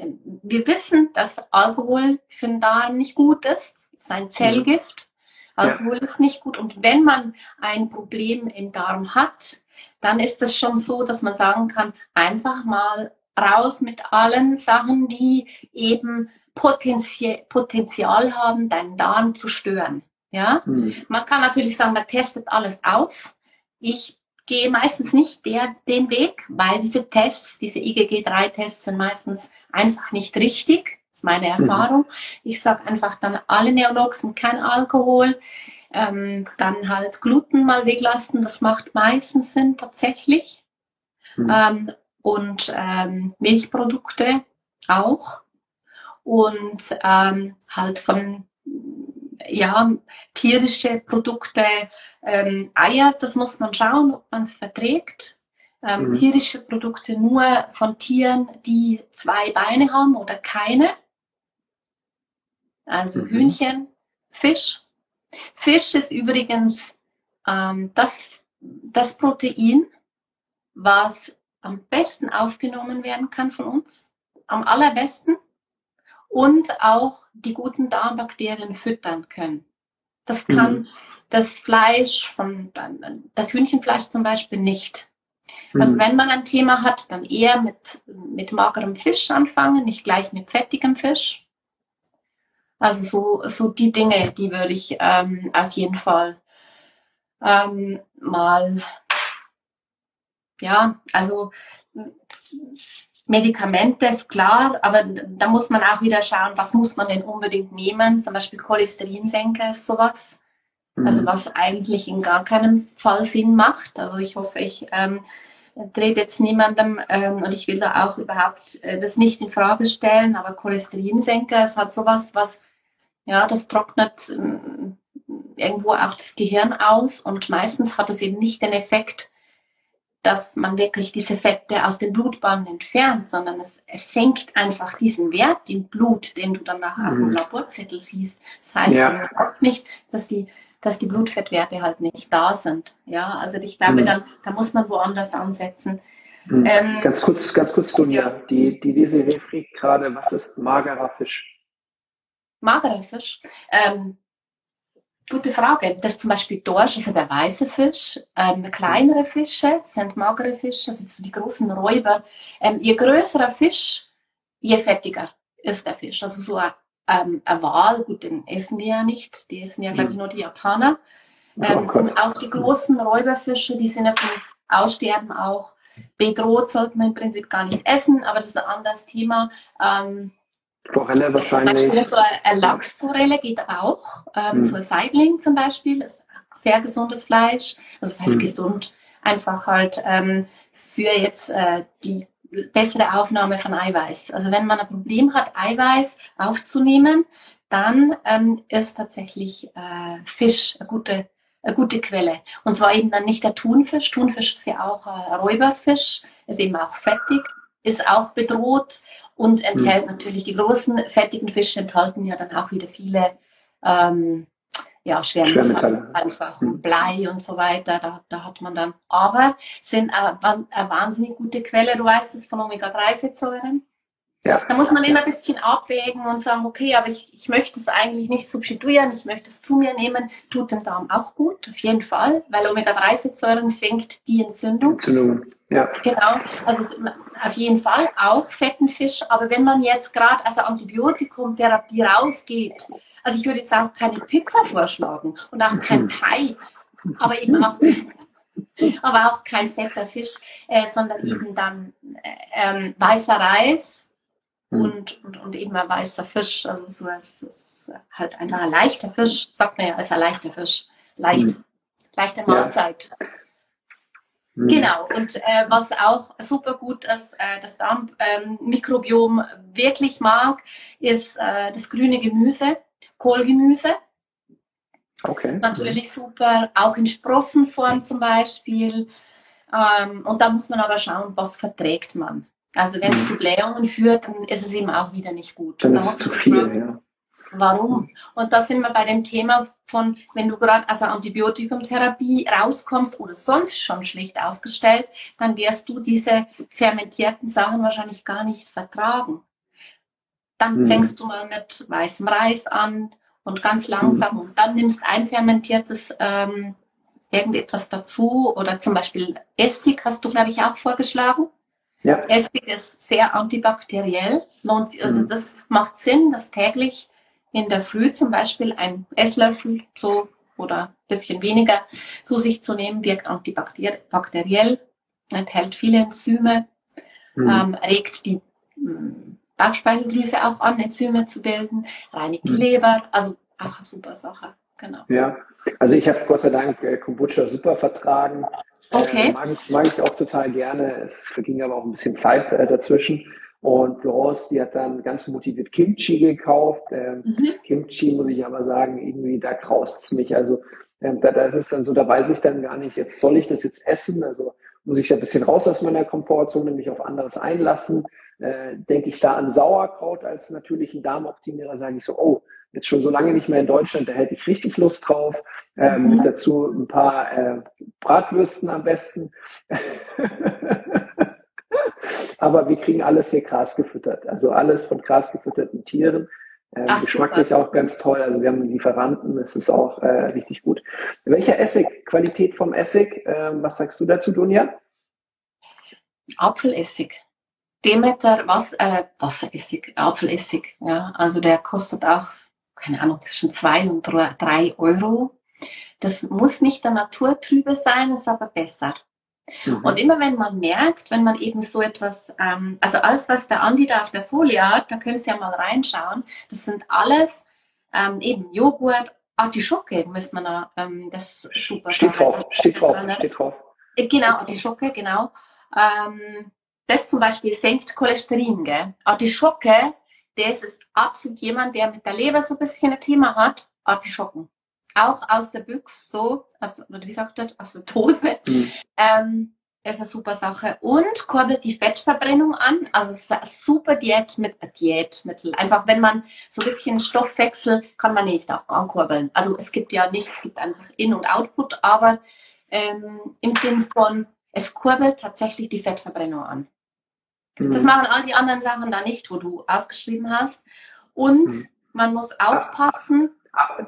wir wissen, dass Alkohol für den Darm nicht gut ist sein Zellgift. Alkohol ja. ist nicht gut. Und wenn man ein Problem im Darm hat, dann ist es schon so, dass man sagen kann, einfach mal raus mit allen Sachen, die eben Potenzial, Potenzial haben, deinen Darm zu stören. Ja, mhm. man kann natürlich sagen, man testet alles aus. Ich gehe meistens nicht der, den Weg, weil diese Tests, diese IgG3-Tests sind meistens einfach nicht richtig. Das ist meine mhm. Erfahrung. Mhm. Ich sage einfach dann alle Neoloxen, kein Alkohol. Ähm, dann halt Gluten mal weglassen, das macht meistens Sinn tatsächlich. Mhm. Ähm, und ähm, Milchprodukte auch. Und ähm, halt von ja, tierische Produkte, ähm, Eier, das muss man schauen, ob man es verträgt. Ähm, mhm. Tierische Produkte nur von Tieren, die zwei Beine haben oder keine. Also mhm. Hühnchen, Fisch. Fisch ist übrigens ähm, das, das Protein, was am besten aufgenommen werden kann von uns, am allerbesten und auch die guten Darmbakterien füttern können. Das kann mhm. das Fleisch von, das Hühnchenfleisch zum Beispiel nicht. Also mhm. wenn man ein Thema hat, dann eher mit, mit magerem Fisch anfangen, nicht gleich mit fettigem Fisch. Also so, so die Dinge, die würde ich ähm, auf jeden Fall ähm, mal, ja, also Medikamente ist klar, aber da muss man auch wieder schauen, was muss man denn unbedingt nehmen. Zum Beispiel Cholesterinsenker ist sowas. Mhm. Also was eigentlich in gar keinem Fall Sinn macht. Also ich hoffe, ich ähm, dreht jetzt niemandem ähm, und ich will da auch überhaupt äh, das nicht in Frage stellen, aber Cholesterinsenker, es hat sowas, was ja, das trocknet ähm, irgendwo auch das Gehirn aus und meistens hat es eben nicht den Effekt, dass man wirklich diese Fette aus den Blutbahnen entfernt, sondern es, es senkt einfach diesen Wert im Blut, den du dann nachher mhm. auf dem mhm. Laborzettel siehst. Das heißt ja. nicht, dass die, dass die Blutfettwerte halt nicht da sind. Ja, also ich glaube, mhm. dann, da muss man woanders ansetzen. Mhm. Ähm, ganz kurz, ganz kurz, Dunja, ja. die, die Desiree fragt gerade, was ist magerer Fisch? magerer Fisch? Ähm, gute Frage. Das ist zum Beispiel Dorsch, also der weiße Fisch. Ähm, kleinere Fische sind magere Fische, also so die großen Räuber. Ähm, je größerer Fisch, je fettiger ist der Fisch. Also so ein, ähm, Wal, gut, den essen wir ja nicht. Die essen ja, glaube ich, nur die Japaner. Ähm, oh sind auch die großen Räuberfische, die sind ja vom Aussterben auch bedroht, sollte man im Prinzip gar nicht essen, aber das ist ein anderes Thema. Ähm, Forelle wahrscheinlich. Zum Beispiel so eine Lachsforelle geht auch. Ähm, hm. So ein Saibling zum Beispiel ist sehr gesundes Fleisch. Also das heißt hm. gesund, einfach halt ähm, für jetzt äh, die bessere Aufnahme von Eiweiß. Also wenn man ein Problem hat, Eiweiß aufzunehmen, dann ähm, ist tatsächlich äh, Fisch eine gute, eine gute Quelle. Und zwar eben dann nicht der Thunfisch. Thunfisch ist ja auch äh, Räuberfisch, ist eben auch fettig ist auch bedroht und enthält mhm. natürlich die großen fettigen Fische enthalten ja dann auch wieder viele ähm, ja, Schwermetalle, einfach mhm. Blei und so weiter. Da, da hat man dann, aber sind eine, eine wahnsinnig gute Quelle. Du weißt es von Omega-3-Fettsäuren. Ja. Da muss man immer ein bisschen abwägen und sagen, okay, aber ich, ich möchte es eigentlich nicht substituieren, ich möchte es zu mir nehmen. Tut dem Darm auch gut, auf jeden Fall, weil Omega-3-Fettsäuren senkt die Entzündung. Entzündung, ja. Genau, also auf jeden Fall auch fetten Fisch, aber wenn man jetzt gerade also Antibiotikumtherapie rausgeht, also ich würde jetzt auch keine Pizza vorschlagen und auch kein Thai, aber eben auch aber auch kein fetter Fisch, äh, sondern eben dann äh, ähm, weißer Reis hm. und, und, und, eben ein weißer Fisch. Also so, es ist halt einfach ein leichter Fisch, sagt man ja, als ein leichter Fisch. Leicht, hm. leichte Mahlzeit. Ja. Hm. Genau, und äh, was auch super gut ist, äh, das Darmmikrobiom ähm, wirklich mag, ist äh, das grüne Gemüse, Kohlgemüse. Okay. Natürlich super, auch in Sprossenform zum Beispiel. Ähm, und da muss man aber schauen, was verträgt man. Also wenn es mhm. zu Blähungen führt, dann ist es eben auch wieder nicht gut. Dann da ist es zu viel, fragen, ja. Warum? Und da sind wir bei dem Thema von, wenn du gerade also Antibiotikumtherapie rauskommst oder sonst schon schlecht aufgestellt, dann wirst du diese fermentierten Sachen wahrscheinlich gar nicht vertragen. Dann hm. fängst du mal mit weißem Reis an und ganz langsam hm. und dann nimmst ein fermentiertes ähm, irgendetwas dazu oder zum Beispiel Essig hast du, glaube ich, auch vorgeschlagen. Ja. Essig ist sehr antibakteriell. Also mhm. das macht Sinn, das täglich in der Früh zum Beispiel ein Esslöffel so oder ein bisschen weniger zu sich zu nehmen, wirkt antibakteriell, enthält viele Enzyme, mhm. ähm, regt die hm, Bauchspeicheldrüse auch an, Enzyme zu bilden, reinigt die mhm. Leber, also auch eine super Sache. Genau. Ja, also ich habe Gott sei Dank äh, Kombucha super vertragen. Okay. Äh, mag, ich, mag ich auch total gerne. Es verging aber auch ein bisschen Zeit äh, dazwischen. Und Florence, die hat dann ganz motiviert Kimchi gekauft. Ähm, mhm. Kimchi, muss ich aber sagen, irgendwie, da kraust es mich. Also ähm, da, da ist es dann so, da weiß ich dann gar nicht, jetzt soll ich das jetzt essen? Also muss ich da ein bisschen raus aus meiner Komfortzone, mich auf anderes einlassen. Äh, Denke ich da an Sauerkraut als natürlichen Darmoptimierer, sage ich so, oh, jetzt schon so lange nicht mehr in Deutschland, da hätte ich richtig Lust drauf. Ähm, mhm. Dazu ein paar äh, Bratwürsten am besten. Aber wir kriegen alles hier Gras gefüttert. Also alles von Gras gefütterten Tieren. Ähm, Ach, geschmacklich super. auch ganz toll. Also wir haben Lieferanten, es ist auch äh, richtig gut. Welcher Essig, Qualität vom Essig, äh, was sagst du dazu, Dunja? Apfelessig. Demeter was, äh, Wasseressig, Apfelessig. Ja, also der kostet auch keine Ahnung, zwischen zwei und drei Euro. Das muss nicht der Naturtrübe sein, ist aber besser. Mhm. Und immer wenn man merkt, wenn man eben so etwas, ähm, also alles, was der Andi da auf der Folie hat, da können Sie ja mal reinschauen, das sind alles ähm, eben Joghurt, Artischocke muss man da, ähm, das ist super. Steht drauf, steht drauf, steht drauf. Äh, genau, Artischocke, genau. Ähm, das zum Beispiel senkt Cholesterin, gell? Artischocke das ist absolut jemand, der mit der Leber so ein bisschen ein Thema hat, Artischocken. Auch aus der Büchse, so, also, oder wie sagt er, aus der Dose. Mhm. Ähm, ist eine super Sache. Und kurbelt die Fettverbrennung an. Also es ist eine super Diät mit äh, Diätmittel. Einfach wenn man so ein bisschen Stoffwechsel kann man nicht auch ankurbeln. Also es gibt ja nichts, es gibt einfach In- und Output, aber ähm, im Sinn von, es kurbelt tatsächlich die Fettverbrennung an. Das mhm. machen all die anderen Sachen da nicht, wo du aufgeschrieben hast. Und mhm. man muss aufpassen.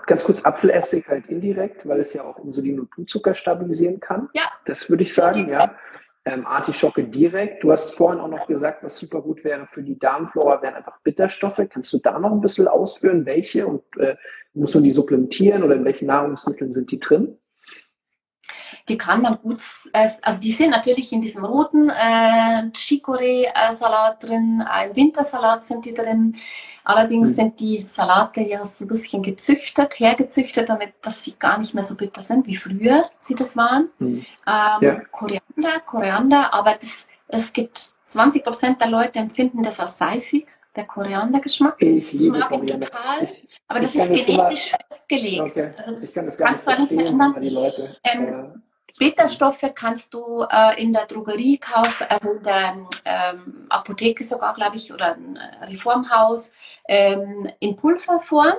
Ganz kurz, Apfelessig halt indirekt, weil es ja auch Insulin und Blutzucker stabilisieren kann. Ja. Das würde ich sagen, ja. Ähm, Artischocke direkt. Du hast vorhin auch noch gesagt, was super gut wäre für die Darmflora, wären einfach Bitterstoffe. Kannst du da noch ein bisschen ausführen, welche und äh, muss man die supplementieren oder in welchen Nahrungsmitteln sind die drin? Die kann man gut, also die sind natürlich in diesem roten äh, Chicorée-Salat drin, im Wintersalat sind die drin. Allerdings mhm. sind die Salate ja so ein bisschen gezüchtet, hergezüchtet, damit dass sie gar nicht mehr so bitter sind, wie früher sie das waren. Mhm. Ähm, ja. Koriander, Koriander, aber das, es gibt 20 Prozent der Leute empfinden das als seifig der Koriandergeschmack. Ich liebe mag ihn total, ich, aber das ist genetisch festgelegt. Okay. Also das ich kann das gar nicht verstehen, die Leute. Ähm. Bitterstoffe kannst du äh, in der Drogerie kaufen, also in der ähm, Apotheke sogar, glaube ich, oder ein äh, Reformhaus ähm, in Pulverform.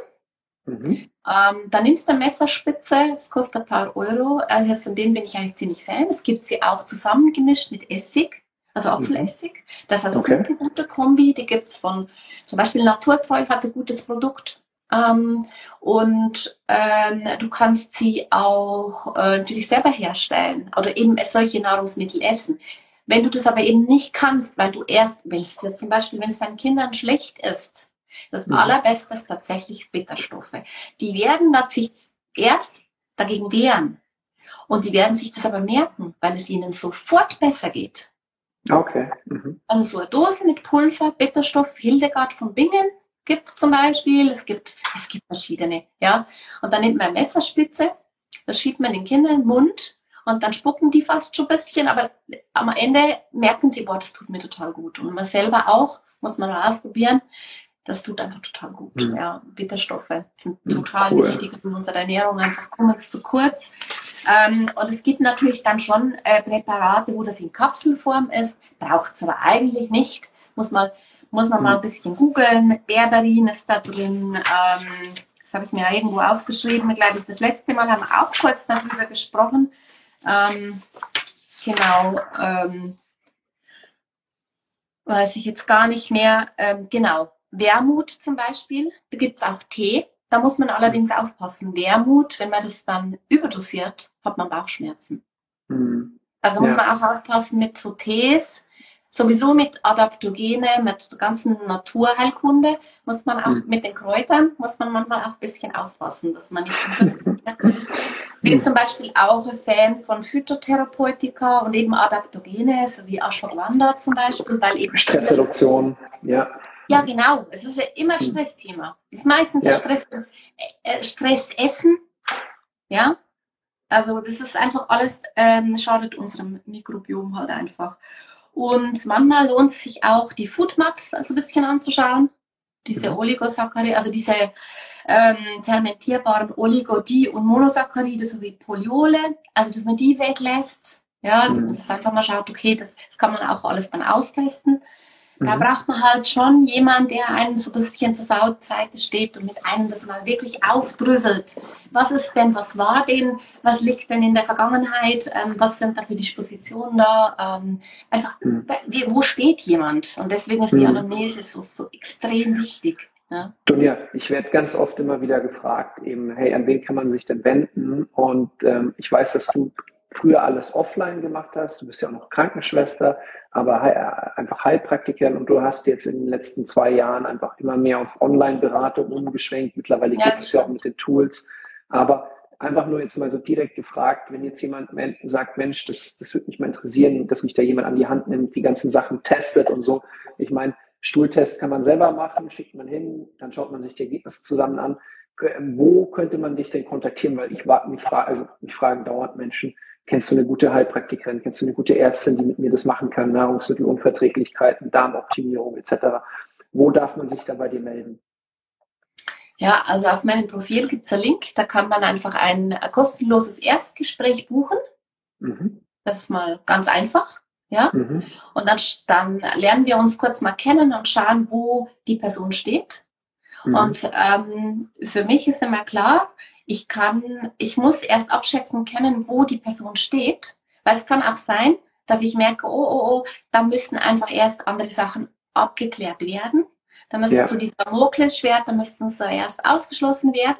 Mhm. Ähm, da nimmst du eine Messerspitze, das kostet ein paar Euro. Also von denen bin ich eigentlich ziemlich Fan. Es gibt sie auch zusammengemischt mit Essig. also Apfelessig. Das ist okay. eine gute Kombi, die gibt es von, zum Beispiel Naturtreu hat ein gutes Produkt. Ähm, und ähm, du kannst sie auch äh, natürlich selber herstellen oder eben solche Nahrungsmittel essen. Wenn du das aber eben nicht kannst, weil du erst willst, jetzt zum Beispiel, wenn es deinen Kindern schlecht ist, das mhm. allerbeste ist tatsächlich Bitterstoffe. Die werden sich erst dagegen wehren. Und die werden sich das aber merken, weil es ihnen sofort besser geht. Okay. Mhm. Also so eine Dose mit Pulver, Bitterstoff, Hildegard von Bingen gibt es zum Beispiel. Es gibt, es gibt verschiedene, ja. Und dann nimmt man eine Messerspitze, das schiebt man den Kindern in den Mund und dann spucken die fast schon ein bisschen, aber am Ende merken sie, boah, das tut mir total gut. Und man selber auch, muss man mal ausprobieren, das tut einfach total gut. Mhm. Ja, Bitterstoffe sind hm, total cool. wichtig in unserer Ernährung, einfach kommen es zu kurz. Ähm, und es gibt natürlich dann schon äh, Präparate, wo das in Kapselform ist, braucht es aber eigentlich nicht. Muss man, muss man mhm. mal ein bisschen googeln. Berberin ist da drin. Ähm, das habe ich mir irgendwo aufgeschrieben. Glaube ich, das letzte Mal haben wir auch kurz darüber gesprochen. Ähm, genau. Ähm, weiß ich jetzt gar nicht mehr. Ähm, genau. Wermut zum Beispiel, da gibt es auch Tee. Da muss man allerdings aufpassen. Wermut, wenn man das dann überdosiert, hat man Bauchschmerzen. Mhm. Also muss ja. man auch aufpassen mit so Tees, sowieso mit Adaptogene, mit der ganzen Naturheilkunde, muss man auch mhm. mit den Kräutern, muss man manchmal auch ein bisschen aufpassen, dass man nicht Ich bin zum Beispiel auch ein Fan von Phytotherapeutika und eben Adaptogene, so wie Ashwagandha zum Beispiel, weil eben Stressreduktion, ja. Ja, genau. Es ist ja immer hm. Stressthema. Es ist meistens ja. Stress, äh, Stressessen. Ja. Also das ist einfach alles, ähm, schadet unserem Mikrobiom halt einfach. Und manchmal lohnt es sich auch, die Foodmaps also ein bisschen anzuschauen. Diese mhm. Oligosaccharide, also diese ähm, fermentierbaren Oligo-, Di- und Monosaccharide sowie Poliole, also dass man die weglässt. Ja, dass man mhm. das einfach mal schaut, okay, das, das kann man auch alles dann austesten. Da mhm. braucht man halt schon jemand, der einen so ein bisschen zur Seite steht und mit einem das mal wirklich aufdröselt. Was ist denn, was war denn, was liegt denn in der Vergangenheit, ähm, was sind da für Dispositionen da? Ähm, einfach, mhm. wie, wo steht jemand? Und deswegen ist die mhm. Anamnese so, so extrem wichtig. Ja. Dunja, ich werde ganz oft immer wieder gefragt, eben, hey, an wen kann man sich denn wenden? Und ähm, ich weiß, dass du früher alles offline gemacht hast. Du bist ja auch noch Krankenschwester, aber einfach Heilpraktikerin und du hast jetzt in den letzten zwei Jahren einfach immer mehr auf Online-Beratung umgeschwenkt. Mittlerweile ja, gibt es ja auch mit den Tools. Aber einfach nur jetzt mal so direkt gefragt, wenn jetzt jemand sagt, Mensch, das, das würde mich mal interessieren, dass mich da jemand an die Hand nimmt, die ganzen Sachen testet und so. Ich meine, Stuhltest kann man selber machen, schickt man hin, dann schaut man sich die Ergebnisse zusammen an. Wo könnte man dich denn kontaktieren? Weil ich mich frage, also mich fragen dauernd Menschen, Kennst du eine gute Heilpraktikerin? Kennst du eine gute Ärztin, die mit mir das machen kann? Nahrungsmittelunverträglichkeiten, Darmoptimierung etc. Wo darf man sich da bei dir melden? Ja, also auf meinem Profil gibt es einen Link, da kann man einfach ein kostenloses Erstgespräch buchen. Mhm. Das ist mal ganz einfach. Ja? Mhm. Und dann, dann lernen wir uns kurz mal kennen und schauen, wo die Person steht. Mhm. Und ähm, für mich ist immer klar, ich kann, ich muss erst abschätzen können, wo die Person steht, weil es kann auch sein, dass ich merke, oh, oh, oh, da müssen einfach erst andere Sachen abgeklärt werden. Da müssen ja. so die Damoklesschwert, da müssten so erst ausgeschlossen werden.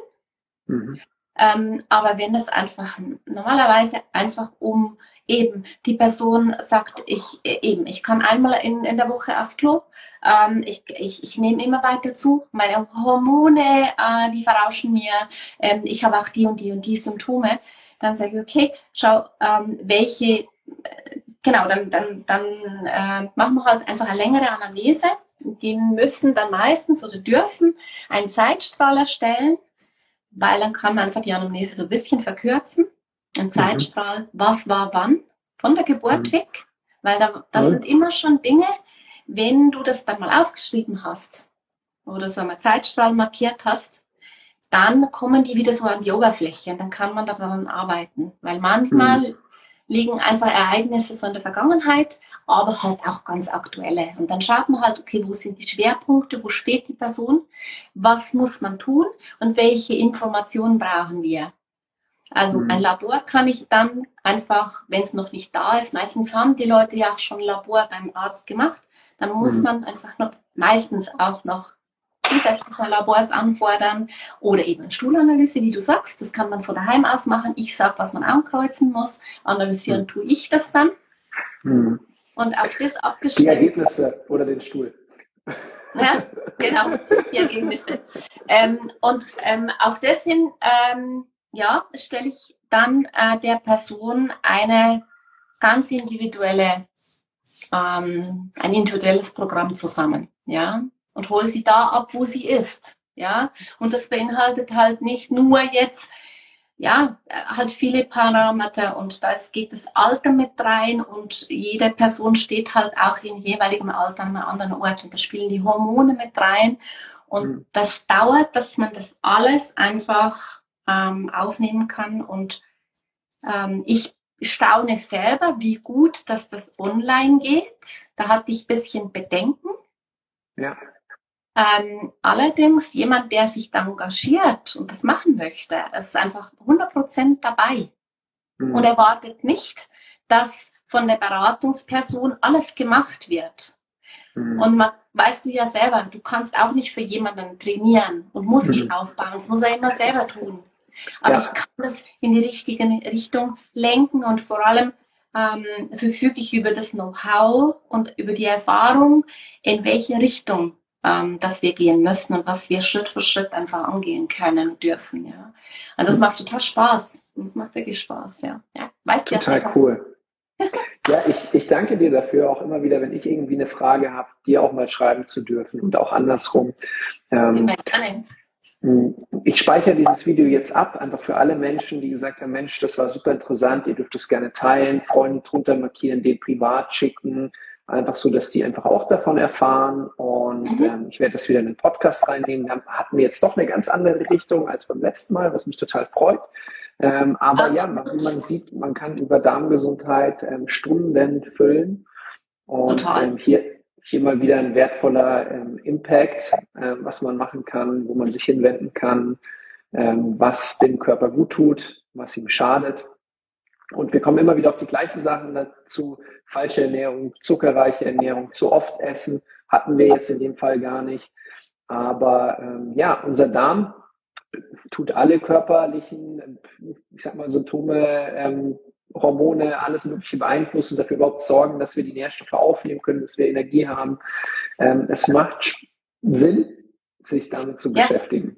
Mhm. Ähm, aber wenn das einfach normalerweise einfach um eben die Person sagt, ich eben, ich kann einmal in, in der Woche aufs Klo, ähm, ich, ich, ich nehme immer weiter zu, meine Hormone, äh, die verrauschen mir, ähm, ich habe auch die und die und die Symptome, dann sage ich, okay, schau, ähm, welche, äh, genau, dann, dann, dann äh, machen wir halt einfach eine längere Anamnese. Die müssen dann meistens oder dürfen einen Zeitstrahl erstellen, weil dann kann man einfach die Anamnese so ein bisschen verkürzen. Ein mhm. Zeitstrahl, mhm. was war wann, von der Geburt mhm. weg, weil da, das mhm. sind immer schon Dinge, wenn du das dann mal aufgeschrieben hast oder so einmal Zeitstrahl markiert hast, dann kommen die wieder so an die Oberfläche und dann kann man daran arbeiten. Weil manchmal mhm. liegen einfach Ereignisse so in der Vergangenheit, aber halt auch ganz aktuelle. Und dann schaut man halt, okay, wo sind die Schwerpunkte, wo steht die Person, was muss man tun und welche Informationen brauchen wir. Also mhm. ein Labor kann ich dann einfach, wenn es noch nicht da ist, meistens haben die Leute ja auch schon ein Labor beim Arzt gemacht, dann muss mhm. man einfach noch meistens auch noch zusätzliche Labors anfordern oder eben eine Stuhlanalyse, wie du sagst. Das kann man von daheim aus machen. Ich sage, was man ankreuzen muss. Analysieren mhm. tue ich das dann. Mhm. Und auf das abgestimmt. Die Ergebnisse oder den Stuhl. Ja, genau, die Ergebnisse. Ähm, und ähm, auf das hin, ähm, ja, stelle ich dann äh, der Person eine ganz individuelle, ähm, ein individuelles Programm zusammen, ja, und hole sie da ab, wo sie ist, ja. Und das beinhaltet halt nicht nur jetzt ja, halt viele Parameter und da geht das Alter mit rein und jede Person steht halt auch in jeweiligem Alter an einem anderen Ort und da spielen die Hormone mit rein und mhm. das dauert, dass man das alles einfach ähm, aufnehmen kann und ähm, ich staune selber, wie gut, dass das online geht. Da hatte ich bisschen Bedenken. Ja. Ähm, allerdings jemand, der sich da engagiert und das machen möchte, ist einfach 100% dabei mhm. und erwartet nicht, dass von der Beratungsperson alles gemacht wird. Mhm. Und man, weißt du ja selber, du kannst auch nicht für jemanden trainieren und muss mhm. ihn aufbauen. Das muss er immer selber tun. Aber ja. ich kann das in die richtige Richtung lenken und vor allem ähm, verfüge ich über das Know-how und über die Erfahrung, in welche Richtung ähm, dass wir gehen müssen und was wir Schritt für Schritt einfach angehen können dürfen. Ja. Und das macht total Spaß. Das macht wirklich Spaß, ja. ja. Weißt total ja, cool. ja, ich, ich danke dir dafür auch immer wieder, wenn ich irgendwie eine Frage habe, dir auch mal schreiben zu dürfen und auch andersrum. Ähm, hm, ich speichere dieses Video jetzt ab, einfach für alle Menschen, die gesagt haben, Mensch, das war super interessant, ihr dürft es gerne teilen, Freunde drunter markieren, den privat schicken, einfach so, dass die einfach auch davon erfahren. Und mhm. ähm, ich werde das wieder in den Podcast reinnehmen. Da hatten wir jetzt doch eine ganz andere Richtung als beim letzten Mal, was mich total freut. Ähm, aber Absolut. ja, wie man sieht, man kann über Darmgesundheit ähm, Stunden füllen. Und ähm, hier, hier mal wieder ein wertvoller ähm, Impact, ähm, was man machen kann, wo man sich hinwenden kann, ähm, was dem Körper gut tut, was ihm schadet. Und wir kommen immer wieder auf die gleichen Sachen dazu. Falsche Ernährung, zuckerreiche Ernährung, zu oft essen, hatten wir jetzt in dem Fall gar nicht. Aber ähm, ja, unser Darm tut alle körperlichen, ich sag mal, Symptome, ähm, Hormone, alles Mögliche beeinflussen, dafür überhaupt sorgen, dass wir die Nährstoffe aufnehmen können, dass wir Energie haben. Ähm, es macht Sinn, sich damit zu ja. beschäftigen.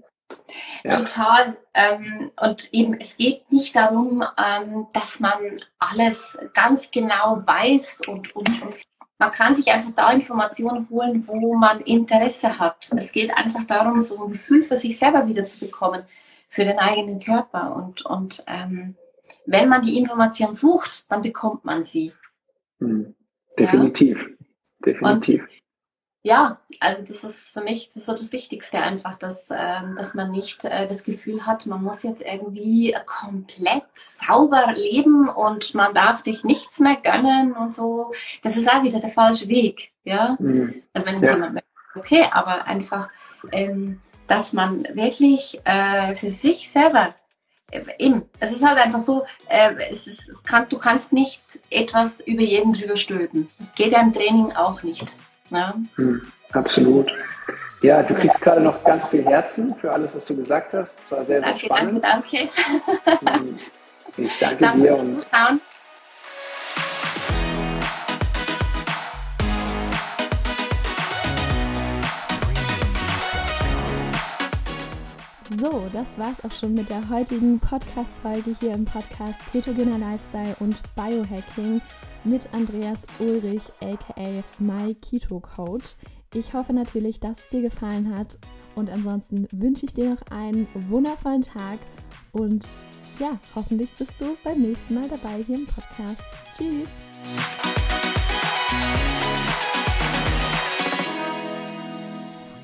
Ja. Total. Ähm, und eben, es geht nicht darum, ähm, dass man alles ganz genau weiß und, und, und man kann sich einfach da Informationen holen, wo man Interesse hat. Es geht einfach darum, so ein Gefühl für sich selber wieder zu bekommen, für den eigenen Körper. Und, und ähm, wenn man die Information sucht, dann bekommt man sie. Hm. Definitiv. Ja. Definitiv. Und ja, also das ist für mich das so das Wichtigste einfach, dass, äh, dass man nicht äh, das Gefühl hat, man muss jetzt irgendwie komplett sauber leben und man darf dich nichts mehr gönnen und so. Das ist auch wieder der falsche Weg, ja. Mhm. Also wenn es ja. jemand möchte, okay, aber einfach, ähm, dass man wirklich äh, für sich selber eben, es ist halt einfach so, äh, es ist, es kann, du kannst nicht etwas über jeden drüber stülpen. Das geht ja im Training auch nicht. Ja. Hm, absolut. Ja, du kriegst gerade noch ganz viel Herzen für alles, was du gesagt hast. Es war sehr, sehr danke, spannend. Danke, danke. Hm, ich danke, danke dir. Und Zuschauen. So, das war's auch schon mit der heutigen Podcast-Folge hier im Podcast Ketogener Lifestyle und Biohacking mit Andreas Ulrich, aka My Keto Coach. Ich hoffe natürlich, dass es dir gefallen hat und ansonsten wünsche ich dir noch einen wundervollen Tag und ja, hoffentlich bist du beim nächsten Mal dabei hier im Podcast. Tschüss!